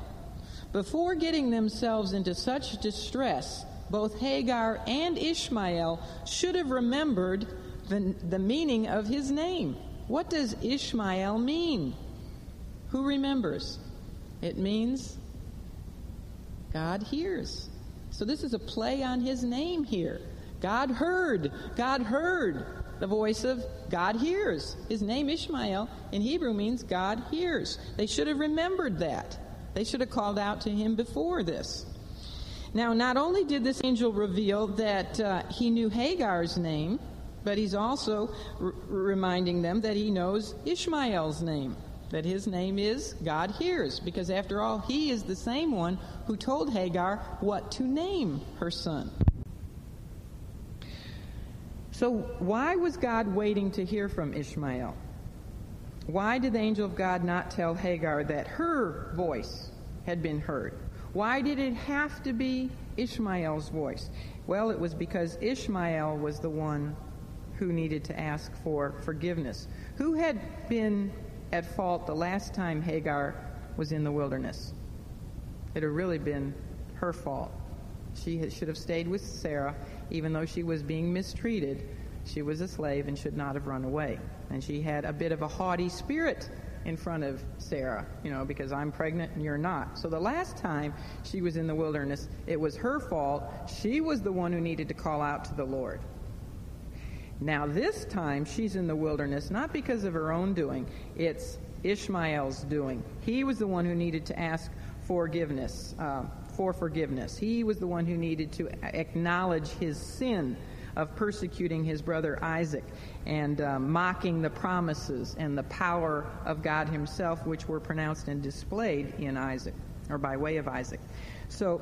Before getting themselves into such distress, both Hagar and Ishmael should have remembered the, the meaning of his name. What does Ishmael mean? Who remembers? It means God hears. So this is a play on his name here. God heard. God heard the voice of God hears. His name Ishmael in Hebrew means God hears. They should have remembered that. They should have called out to him before this. Now, not only did this angel reveal that uh, he knew Hagar's name, but he's also r- reminding them that he knows Ishmael's name, that his name is God hears, because after all, he is the same one who told Hagar what to name her son. So, why was God waiting to hear from Ishmael? Why did the angel of God not tell Hagar that her voice had been heard? Why did it have to be Ishmael's voice? Well, it was because Ishmael was the one who needed to ask for forgiveness. Who had been at fault the last time Hagar was in the wilderness? It had really been her fault. She should have stayed with Sarah, even though she was being mistreated. She was a slave and should not have run away. And she had a bit of a haughty spirit in front of Sarah, you know, because I'm pregnant and you're not. So the last time she was in the wilderness, it was her fault. She was the one who needed to call out to the Lord. Now, this time, she's in the wilderness, not because of her own doing, it's Ishmael's doing. He was the one who needed to ask forgiveness, uh, for forgiveness. He was the one who needed to acknowledge his sin of persecuting his brother Isaac and uh, mocking the promises and the power of God himself, which were pronounced and displayed in Isaac, or by way of Isaac. So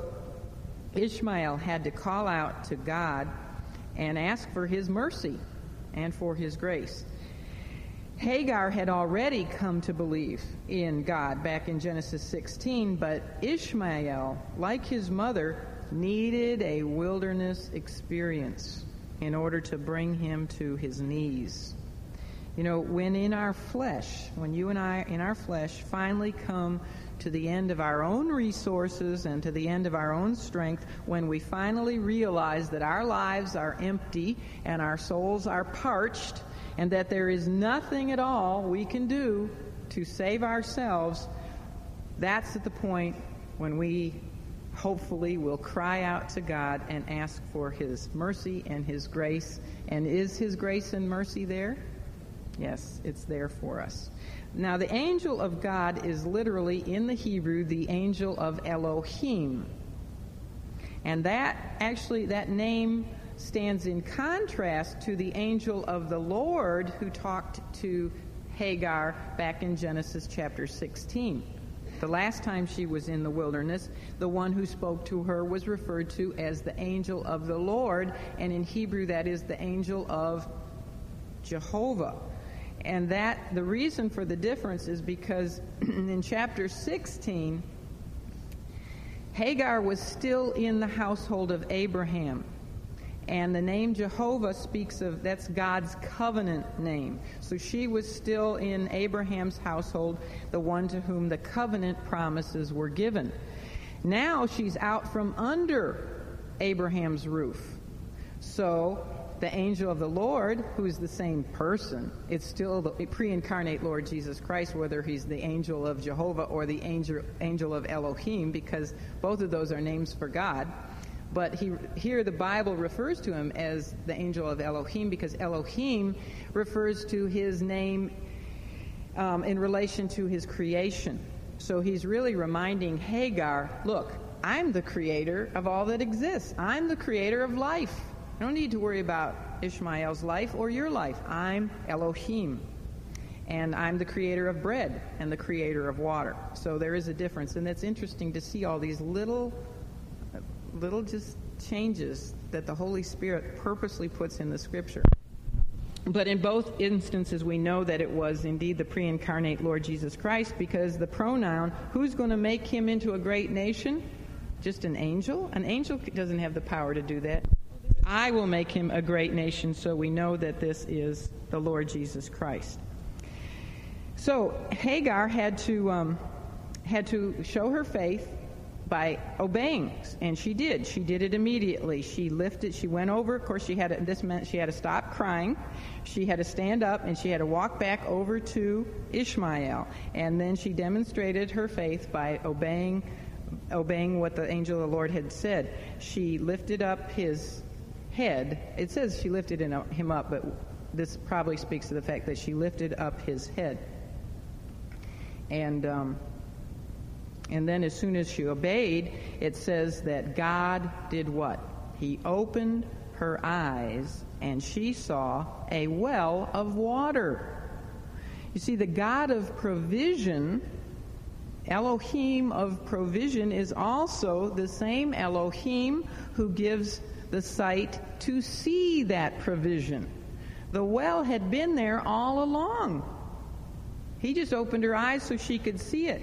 Ishmael had to call out to God and ask for his mercy and for his grace. Hagar had already come to believe in God back in Genesis 16, but Ishmael, like his mother, needed a wilderness experience in order to bring him to his knees. You know, when in our flesh, when you and I in our flesh finally come to the end of our own resources and to the end of our own strength when we finally realize that our lives are empty and our souls are parched and that there is nothing at all we can do to save ourselves, that's at the point when we hopefully will cry out to God and ask for His mercy and His grace. And is His grace and mercy there? Yes, it's there for us. Now, the angel of God is literally, in the Hebrew, the angel of Elohim. And that, actually, that name stands in contrast to the angel of the Lord who talked to Hagar back in Genesis chapter 16. The last time she was in the wilderness, the one who spoke to her was referred to as the angel of the Lord, and in Hebrew that is the angel of Jehovah. And that the reason for the difference is because in chapter 16, Hagar was still in the household of Abraham. And the name Jehovah speaks of, that's God's covenant name. So she was still in Abraham's household, the one to whom the covenant promises were given. Now she's out from under Abraham's roof. So the angel of the Lord, who is the same person, it's still the pre-incarnate Lord Jesus Christ, whether he's the angel of Jehovah or the angel, angel of Elohim, because both of those are names for God. But he, here the Bible refers to him as the angel of Elohim because Elohim refers to his name um, in relation to his creation. So he's really reminding Hagar, look, I'm the creator of all that exists. I'm the creator of life. I don't need to worry about Ishmael's life or your life. I'm Elohim. And I'm the creator of bread and the creator of water. So there is a difference. And it's interesting to see all these little, little just changes that the Holy Spirit purposely puts in the scripture. But in both instances, we know that it was indeed the pre incarnate Lord Jesus Christ because the pronoun, who's going to make him into a great nation? Just an angel? An angel doesn't have the power to do that. I will make him a great nation, so we know that this is the Lord Jesus Christ. So Hagar had to um, had to show her faith by obeying, and she did. She did it immediately. She lifted. She went over. Of course, she had to, this meant she had to stop crying. She had to stand up, and she had to walk back over to Ishmael, and then she demonstrated her faith by obeying obeying what the angel of the Lord had said. She lifted up his head. It says she lifted him up, but this probably speaks to the fact that she lifted up his head. And um, and then as soon as she obeyed, it says that God did what? He opened her eyes, and she saw a well of water. You see, the God of provision, Elohim of provision, is also the same Elohim who gives the sight to see that provision. The well had been there all along. He just opened her eyes so she could see it.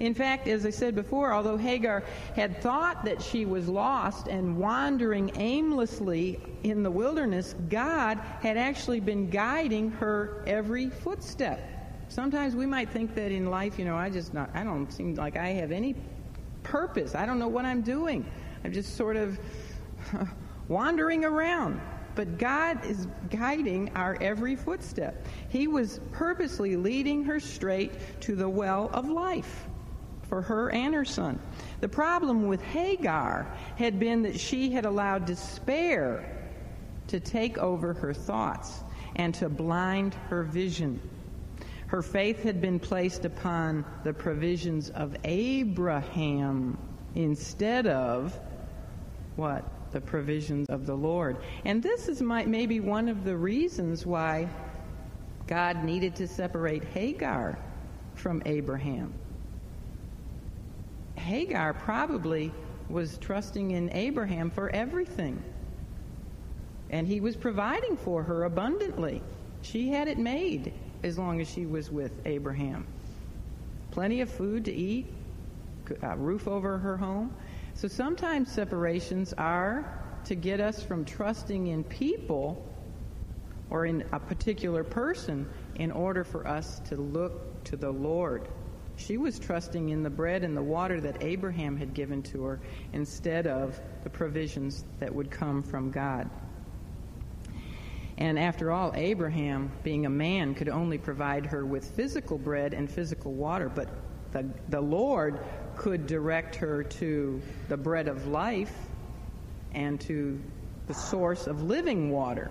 In fact, as I said before, although Hagar had thought that she was lost and wandering aimlessly in the wilderness, God had actually been guiding her every footstep. Sometimes we might think that in life, you know, I just not, I don't seem like I have any purpose. I don't know what I'm doing. I'm just sort of wandering around. But God is guiding our every footstep. He was purposely leading her straight to the well of life for her and her son. The problem with Hagar had been that she had allowed despair to take over her thoughts and to blind her vision. Her faith had been placed upon the provisions of Abraham instead of what? the provisions of the Lord. And this is my, maybe one of the reasons why God needed to separate Hagar from Abraham. Hagar probably was trusting in Abraham for everything. And he was providing for her abundantly. She had it made as long as she was with Abraham. Plenty of food to eat, a roof over her home. So sometimes separations are to get us from trusting in people or in a particular person in order for us to look to the Lord. She was trusting in the bread and the water that Abraham had given to her instead of the provisions that would come from God. And after all, Abraham, being a man, could only provide her with physical bread and physical water, but the, the Lord could direct her to the bread of life and to the source of living water.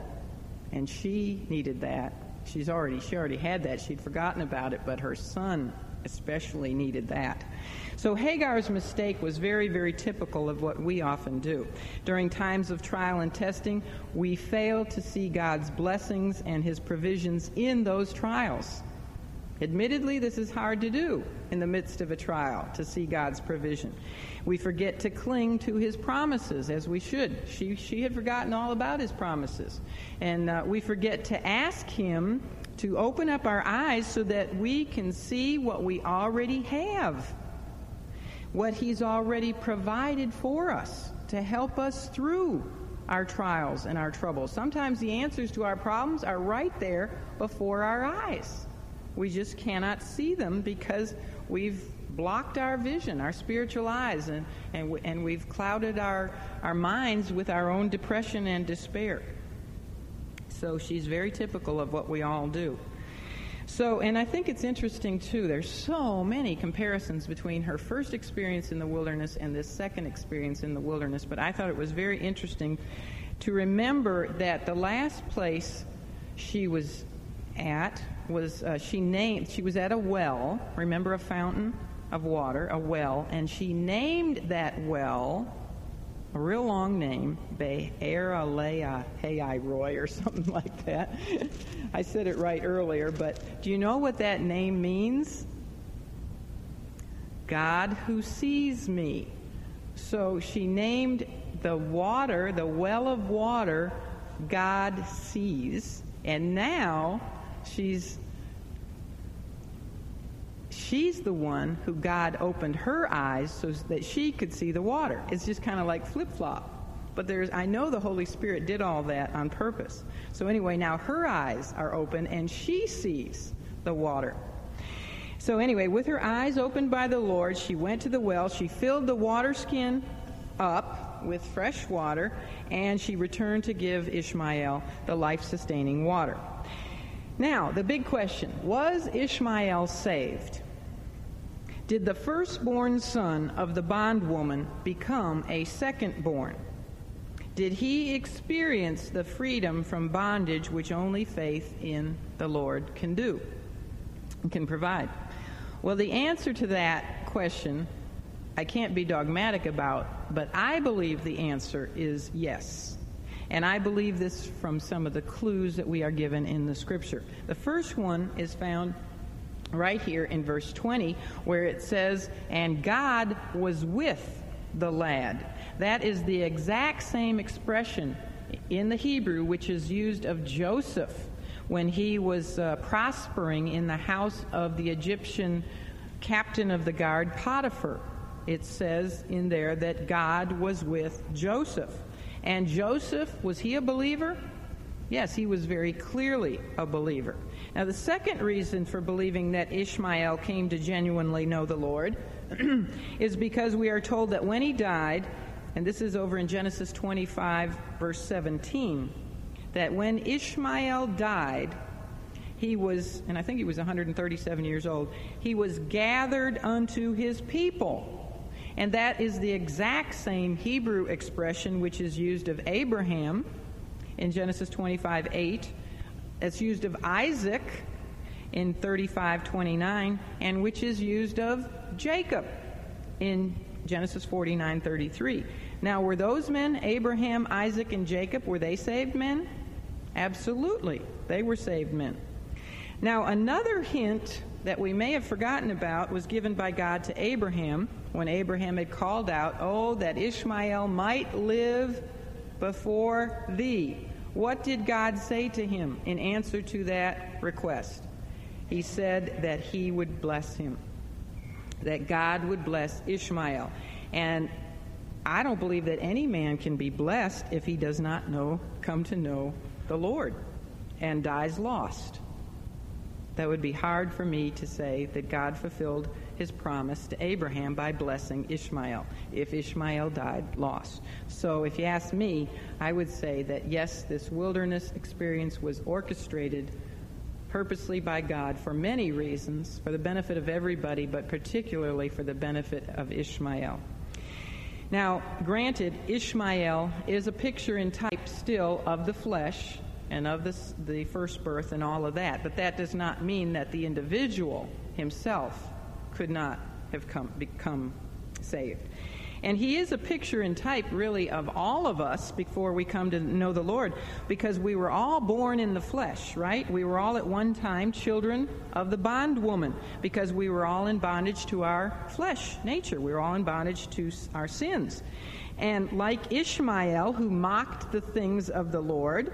And she needed that she's already she already had that. She'd forgotten about it, but her son especially needed that. So Hagar's mistake was very, very typical of what we often do. During times of trial and testing, we fail to see God's blessings and his provisions in those trials. Admittedly, this is hard to do in the midst of a trial, to see God's provision. We forget to cling to his promises as we should. She, she had forgotten all about his promises. And uh, we forget to ask him to open up our eyes so that we can see what we already have, what he's already provided for us to help us through our trials and our troubles. Sometimes the answers to our problems are right there before our eyes. We just cannot see them because we've blocked our vision, our spiritual eyes, and, and, and we've clouded our, our minds with our own depression and despair. So she's very typical of what we all do. So, and I think it's interesting too, there's so many comparisons between her first experience in the wilderness and this second experience in the wilderness, but I thought it was very interesting to remember that the last place she was at was uh, she named she was at a well remember a fountain of water a well and she named that well a real long name Hei Roy or something like that. I said it right earlier but do you know what that name means? God who sees me. So she named the water the well of water God sees. And now she's she's the one who God opened her eyes so that she could see the water. It's just kind of like flip-flop. But there's I know the Holy Spirit did all that on purpose. So anyway, now her eyes are open and she sees the water. So anyway, with her eyes opened by the Lord, she went to the well, she filled the water skin up with fresh water, and she returned to give Ishmael the life-sustaining water. Now, the big question was Ishmael saved? Did the firstborn son of the bondwoman become a secondborn? Did he experience the freedom from bondage which only faith in the Lord can do, can provide? Well, the answer to that question I can't be dogmatic about, but I believe the answer is yes. And I believe this from some of the clues that we are given in the scripture. The first one is found right here in verse 20, where it says, And God was with the lad. That is the exact same expression in the Hebrew which is used of Joseph when he was uh, prospering in the house of the Egyptian captain of the guard, Potiphar. It says in there that God was with Joseph. And Joseph, was he a believer? Yes, he was very clearly a believer. Now, the second reason for believing that Ishmael came to genuinely know the Lord is because we are told that when he died, and this is over in Genesis 25, verse 17, that when Ishmael died, he was, and I think he was 137 years old, he was gathered unto his people. And that is the exact same Hebrew expression which is used of Abraham in Genesis 25 8. It's used of Isaac in 35 29, and which is used of Jacob in Genesis 49 33. Now, were those men, Abraham, Isaac, and Jacob, were they saved men? Absolutely. They were saved men. Now, another hint that we may have forgotten about was given by God to Abraham when Abraham had called out, Oh, that Ishmael might live before thee. What did God say to him in answer to that request? He said that he would bless him, that God would bless Ishmael. And I don't believe that any man can be blessed if he does not know, come to know the Lord and dies lost. That would be hard for me to say that God fulfilled his promise to Abraham by blessing Ishmael if Ishmael died lost. So if you ask me, I would say that yes, this wilderness experience was orchestrated purposely by God for many reasons, for the benefit of everybody, but particularly for the benefit of Ishmael. Now, granted, Ishmael is a picture in type still of the flesh, and of the, the first birth and all of that. But that does not mean that the individual himself could not have come, become saved. And he is a picture and type, really, of all of us before we come to know the Lord, because we were all born in the flesh, right? We were all at one time children of the bondwoman, because we were all in bondage to our flesh nature. We were all in bondage to our sins. And like Ishmael, who mocked the things of the Lord,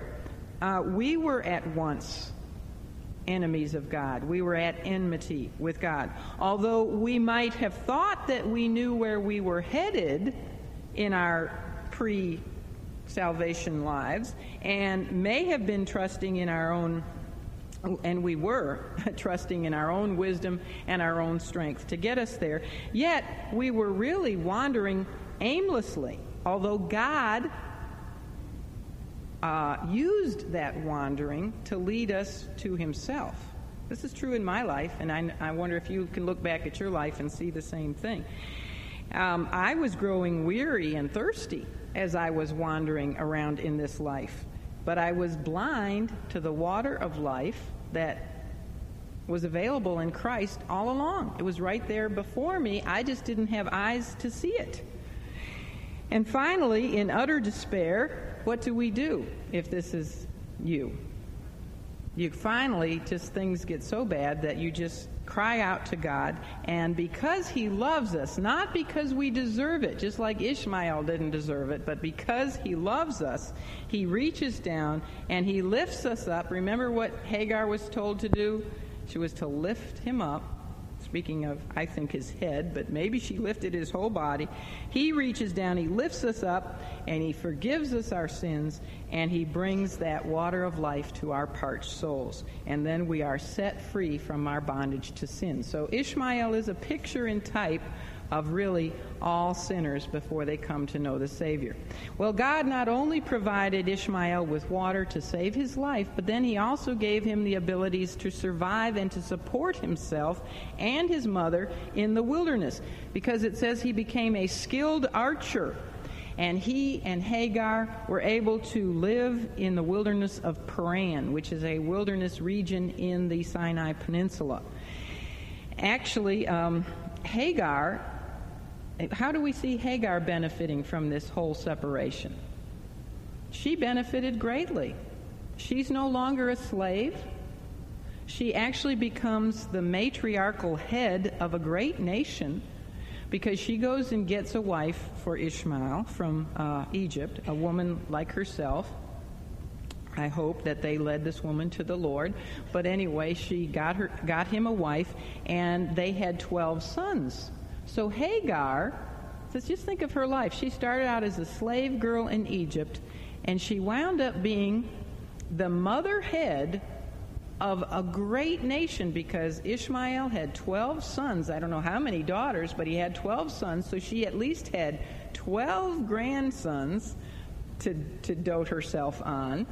uh, we were at once enemies of God. We were at enmity with God. Although we might have thought that we knew where we were headed in our pre salvation lives and may have been trusting in our own and we were trusting in our own wisdom and our own strength to get us there. Yet we were really wandering aimlessly, although God uh, used that wandering to lead us to Himself. This is true in my life, and I, I wonder if you can look back at your life and see the same thing. Um, I was growing weary and thirsty as I was wandering around in this life, but I was blind to the water of life that was available in Christ all along. It was right there before me. I just didn't have eyes to see it. And finally, in utter despair, what do we do if this is you? You finally, just things get so bad that you just cry out to God. And because He loves us, not because we deserve it, just like Ishmael didn't deserve it, but because He loves us, He reaches down and He lifts us up. Remember what Hagar was told to do? She was to lift him up Speaking of, I think, his head, but maybe she lifted his whole body. He reaches down, he lifts us up, and he forgives us our sins, and he brings that water of life to our parched souls. And then we are set free from our bondage to sin. So Ishmael is a picture and type of really all sinners before they come to know the Savior. Well, God not only provided Ishmael with water to save his life, but then he also gave him the abilities to survive and to support himself and his mother in the wilderness, because it says he became a skilled archer. And he and Hagar were able to live in the wilderness of Paran, which is a wilderness region in the Sinai Peninsula. Actually, um, Hagar how do we see Hagar benefiting from this whole separation? She benefited greatly. She's no longer a slave. She actually becomes the matriarchal head of a great nation because she goes and gets a wife for Ishmael from uh, Egypt, a woman like herself. I hope that they led this woman to the Lord. But anyway, she got her got him a wife and they had 12 sons. So Hagar, says, just think of her life. She started out as a slave girl in Egypt, and she wound up being the mother head of a great nation because Ishmael had 12 sons. I don't know how many daughters, but he had 12 sons, so she at least had 12 grandsons to, to dote herself on.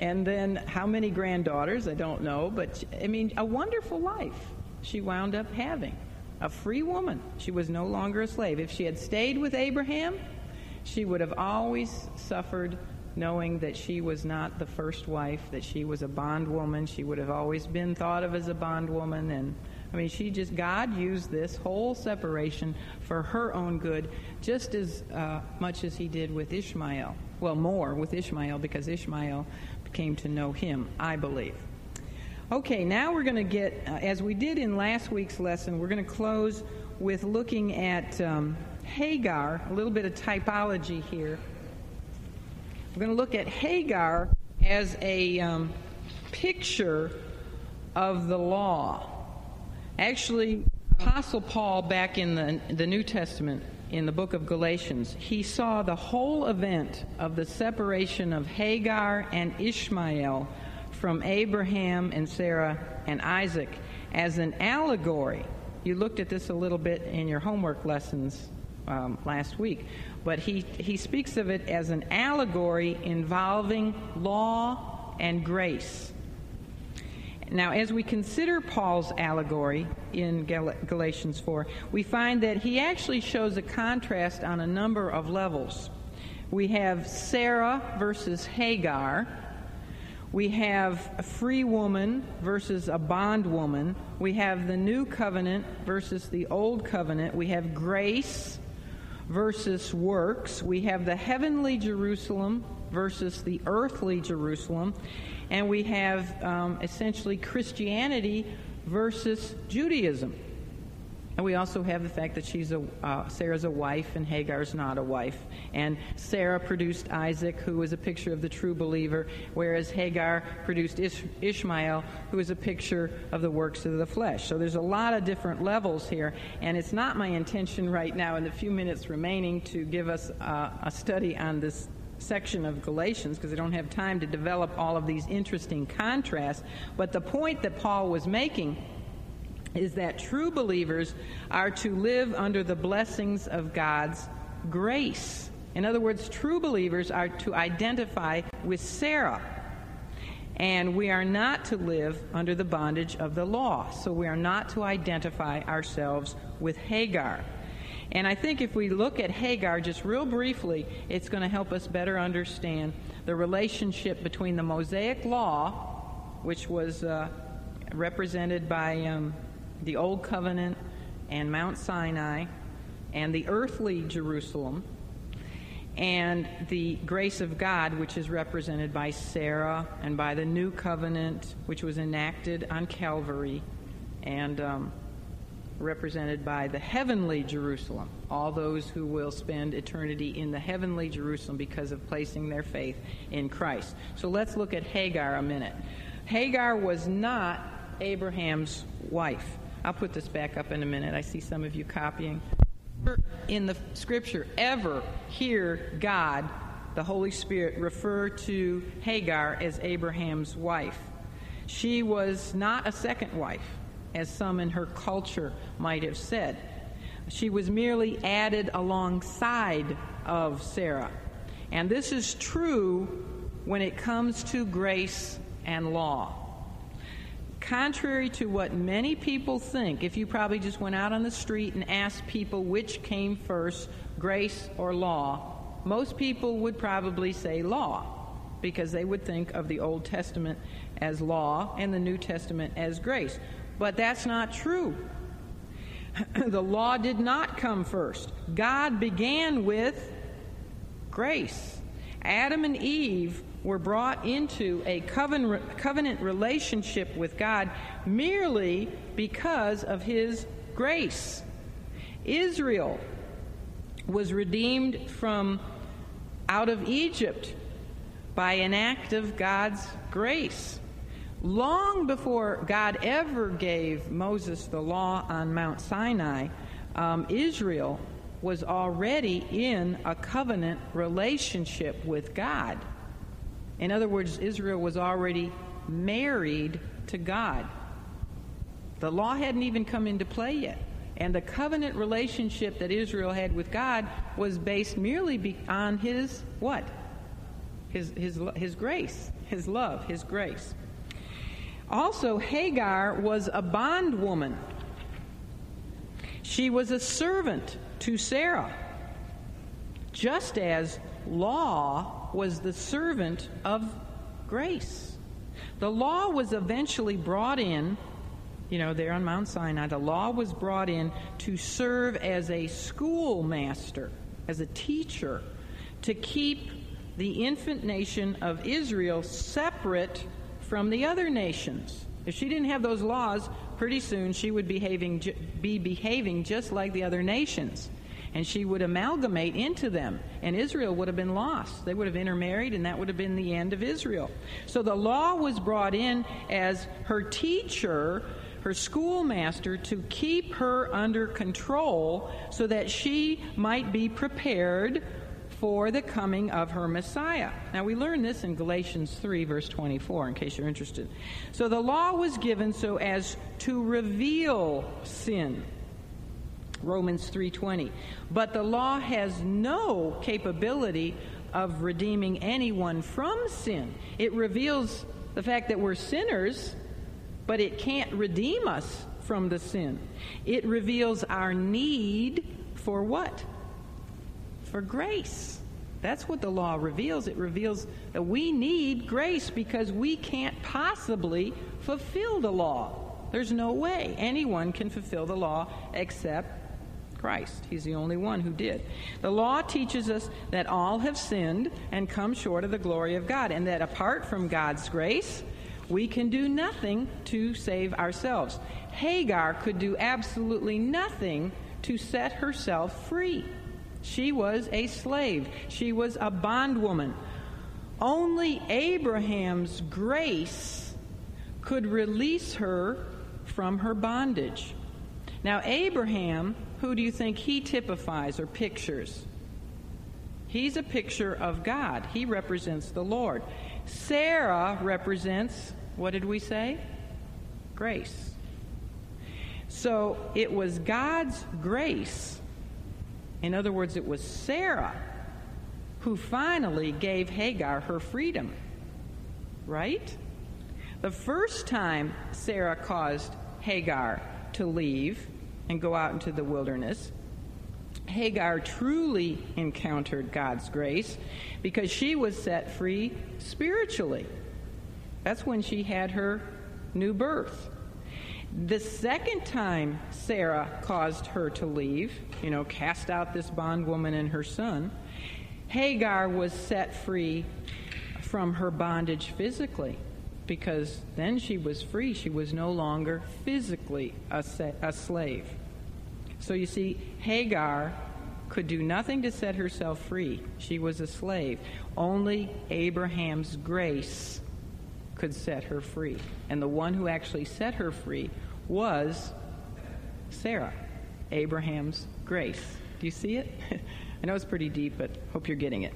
And then how many granddaughters, I don't know, but I mean, a wonderful life she wound up having a free woman. She was no longer a slave. If she had stayed with Abraham, she would have always suffered knowing that she was not the first wife, that she was a bondwoman. She would have always been thought of as a bondwoman. And I mean, she just, God used this whole separation for her own good just as uh, much as He did with Ishmael. Well, more with Ishmael because Ishmael came to know Him, I believe. Okay, now we're going to get, uh, as we did in last week's lesson, we're going to close with looking at um, Hagar, a little bit of typology here. We're going to look at Hagar as a um, picture of the law. Actually, Apostle Paul, back in the, the New Testament, in the book of Galatians, he saw the whole event of the separation of Hagar and Ishmael from Abraham and Sarah and Isaac as an allegory. You looked at this a little bit in your homework lessons um, last week, but he, he speaks of it as an allegory involving law and grace. Now, as we consider Paul's allegory in Gal- Galatians 4, we find that he actually shows a contrast on a number of levels. We have Sarah versus Hagar, We have a free woman versus a bondwoman. We have the new covenant versus the old covenant. We have grace versus works. We have the heavenly Jerusalem versus the earthly Jerusalem. And we have um, essentially Christianity versus Judaism. And we also have the fact that she's a, uh, Sarah's a wife and Hagar's not a wife. And Sarah produced Isaac, who is a picture of the true believer, whereas Hagar produced Ish- Ishmael, who is a picture of the works of the flesh. So there's a lot of different levels here. And it's not my intention right now, in the few minutes remaining, to give us uh, a study on this section of Galatians because I don't have time to develop all of these interesting contrasts. But the point that Paul was making is that true believers are to live under the blessings of God's grace. In other words, true believers are to identify with Sarah. And we are not to live under the bondage of the law. So we are not to identify ourselves with Hagar. And I think if we look at Hagar just real briefly, it's going to help us better understand the relationship between the Mosaic Law, which was uh, represented by um, the Old Covenant and Mount Sinai and the earthly Jerusalem and the grace of God, which is represented by Sarah and by the new covenant, which was enacted on Calvary and um, represented by the heavenly Jerusalem, all those who will spend eternity in the heavenly Jerusalem because of placing their faith in Christ. So let's look at Hagar a minute. Hagar was not Abraham's wife. I'll put this back up in a minute. I see some of you copying. In the scripture, ever hear God, the Holy Spirit, refer to Hagar as Abraham's wife. She was not a second wife, as some in her culture might have said. She was merely added alongside of Sarah. And this is true when it comes to grace and law contrary to what many people think, if you probably just went out on the street and asked people which came first, grace or law, most people would probably say law because they would think of the Old Testament as law and the New Testament as grace. But that's not true. the law did not come first. God began with grace. Adam and Eve were brought into a covenant relationship with God merely because of His grace. Israel was redeemed from out of Egypt by an act of God's grace. Long before God ever gave Moses the law on Mount Sinai, um, Israel was already in a covenant relationship with God. In other words, Israel was already married to God. The law hadn't even come into play yet. And the covenant relationship that Israel had with God was based merely on his what? His, his, his grace, his love, his grace. Also, Hagar was a bondwoman. She was a servant to Sarah, just as law was the servant of grace. The law was eventually brought in, you know, there on Mount Sinai, the law was brought in to serve as a schoolmaster, as a teacher, to keep the infant nation of Israel separate from the other nations. If she didn't have those laws, pretty soon she would behaving, be behaving just like the other nations and she would amalgamate into them, and Israel would have been lost. They would have intermarried, and that would have been the end of Israel. So the law was brought in as her teacher, her schoolmaster, to keep her under control so that she might be prepared for the coming of her Messiah. Now, we learn this in Galatians 3, verse 24, in case you're interested. So the law was given so as to reveal sin Romans 3:20. But the law has no capability of redeeming anyone from sin. It reveals the fact that we're sinners, but it can't redeem us from the sin. It reveals our need for what? For grace. That's what the law reveals. It reveals that we need grace because we can't possibly fulfill the law. There's no way anyone can fulfill the law except Christ. He's the only one who did. The law teaches us that all have sinned and come short of the glory of God, and that apart from God's grace, we can do nothing to save ourselves. Hagar could do absolutely nothing to set herself free. She was a slave, she was a bondwoman. Only Abraham's grace could release her from her bondage. Now, Abraham, who do you think he typifies or pictures? He's a picture of God. He represents the Lord. Sarah represents, what did we say? Grace. So it was God's grace in other words, it was Sarah who finally gave Hagar her freedom. Right? The first time Sarah caused Hagar to leave and go out into the wilderness, Hagar truly encountered God's grace because she was set free spiritually. That's when she had her new birth. The second time Sarah caused her to leave, you know, cast out this bondwoman and her son, Hagar was set free from her bondage physically because then she was free. She was no longer physically a, a slave. So you see, Hagar could do nothing to set herself free. She was a slave. Only Abraham's grace could set her free. And the one who actually set her free was Sarah, Abraham's grace. Do you see it? I know it's pretty deep, but hope you're getting it.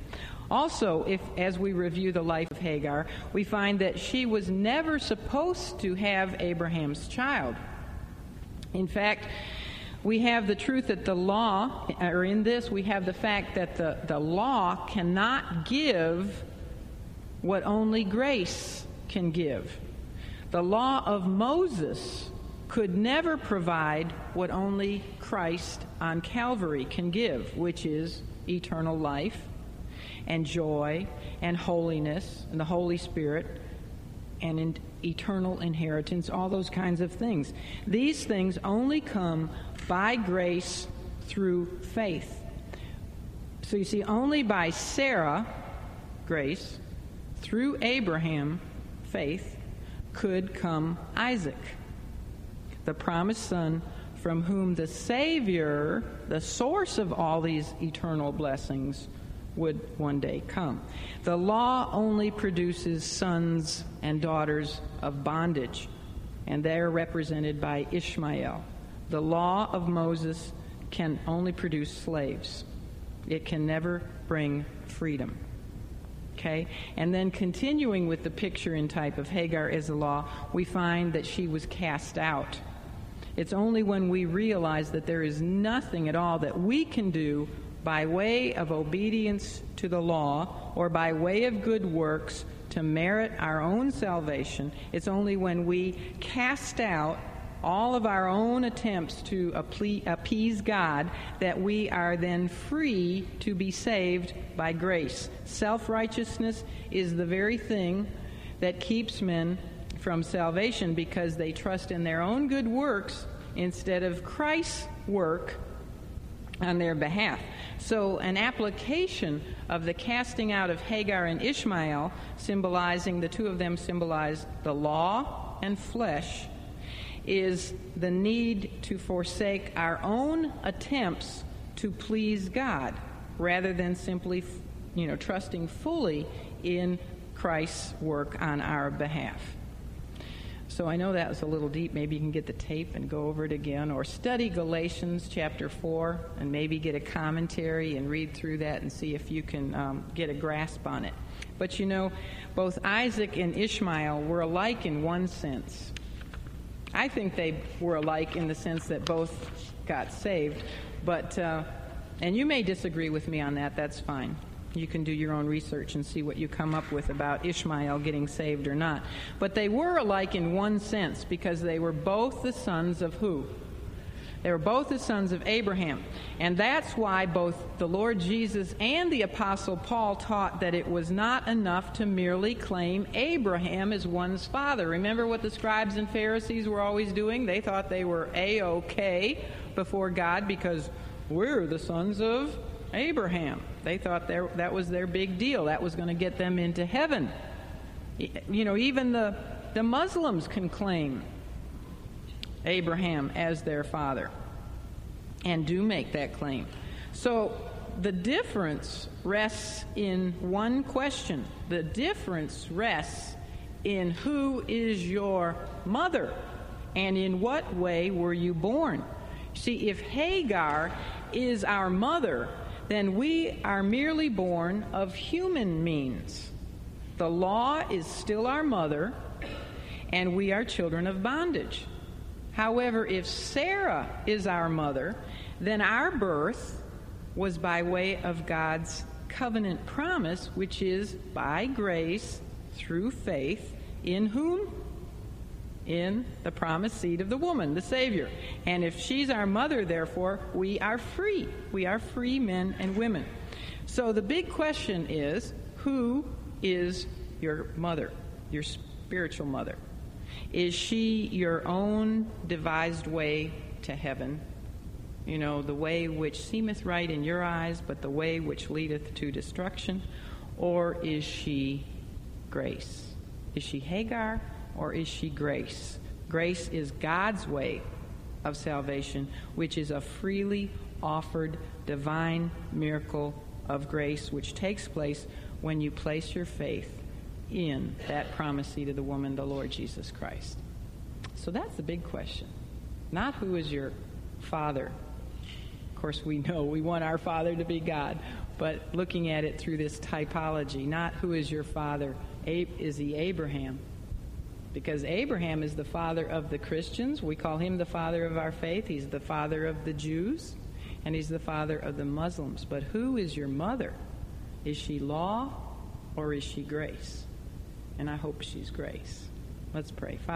Also, if as we review the life of Hagar, we find that she was never supposed to have Abraham's child. In fact, we have the truth that the law, or in this, we have the fact that the, the law cannot give what only grace can give. The law of Moses could never provide what only Christ on Calvary can give, which is eternal life and joy and holiness and the Holy Spirit and in eternal inheritance, all those kinds of things. These things only come by grace through faith. So you see, only by Sarah, grace, through Abraham, faith, could come Isaac, the promised son from whom the Savior, the source of all these eternal blessings, would one day come. The law only produces sons and daughters of bondage, and they are represented by Ishmael. The law of Moses can only produce slaves, it can never bring freedom. Okay? And then continuing with the picture and type of Hagar as a law, we find that she was cast out. It's only when we realize that there is nothing at all that we can do by way of obedience to the law or by way of good works to merit our own salvation. It's only when we cast out all of our own attempts to appease God that we are then free to be saved by grace. Self righteousness is the very thing that keeps men from salvation because they trust in their own good works instead of Christ's work on their behalf. So, an application of the casting out of Hagar and Ishmael, symbolizing the two of them symbolize the law and flesh, is the need to forsake our own attempts to please God rather than simply, you know, trusting fully in Christ's work on our behalf. So I know that was a little deep. Maybe you can get the tape and go over it again, or study Galatians chapter 4 and maybe get a commentary and read through that and see if you can um, get a grasp on it. But you know, both Isaac and Ishmael were alike in one sense. I think they were alike in the sense that both got saved, but, uh, and you may disagree with me on that, that's fine. You can do your own research and see what you come up with about Ishmael getting saved or not. But they were alike in one sense because they were both the sons of who? They were both the sons of Abraham. And that's why both the Lord Jesus and the Apostle Paul taught that it was not enough to merely claim Abraham as one's father. Remember what the scribes and Pharisees were always doing? They thought they were A OK before God because we're the sons of Abraham. They thought that was their big deal. That was going to get them into heaven. You know, even the, the Muslims can claim Abraham as their father and do make that claim. So the difference rests in one question. The difference rests in who is your mother and in what way were you born. See, if Hagar is our mother, then we are merely born of human means. The law is still our mother, and we are children of bondage. However, if Sarah is our mother, then our birth was by way of God's covenant promise, which is by grace through faith in whom? In the promised seed of the woman, the Savior. And if she's our mother, therefore, we are free. We are free men and women. So the big question is who is your mother, your spiritual mother? Is she your own devised way to heaven? You know, the way which seemeth right in your eyes, but the way which leadeth to destruction? Or is she grace? Is she Hagar or is she grace? Grace is God's way of salvation, which is a freely offered divine miracle of grace which takes place when you place your faith in that promise of the woman, the Lord Jesus Christ? So that's the big question. Not who is your father. Of course, we know we want our father to be God, but looking at it through this typology, not who is your father. Is he Abraham? Because Abraham is the father of the Christians. We call him the father of our faith. He's the father of the Jews, and he's the father of the Muslims. But who is your mother? Is she law or is she grace? and I hope she's grace. Let's pray. Father,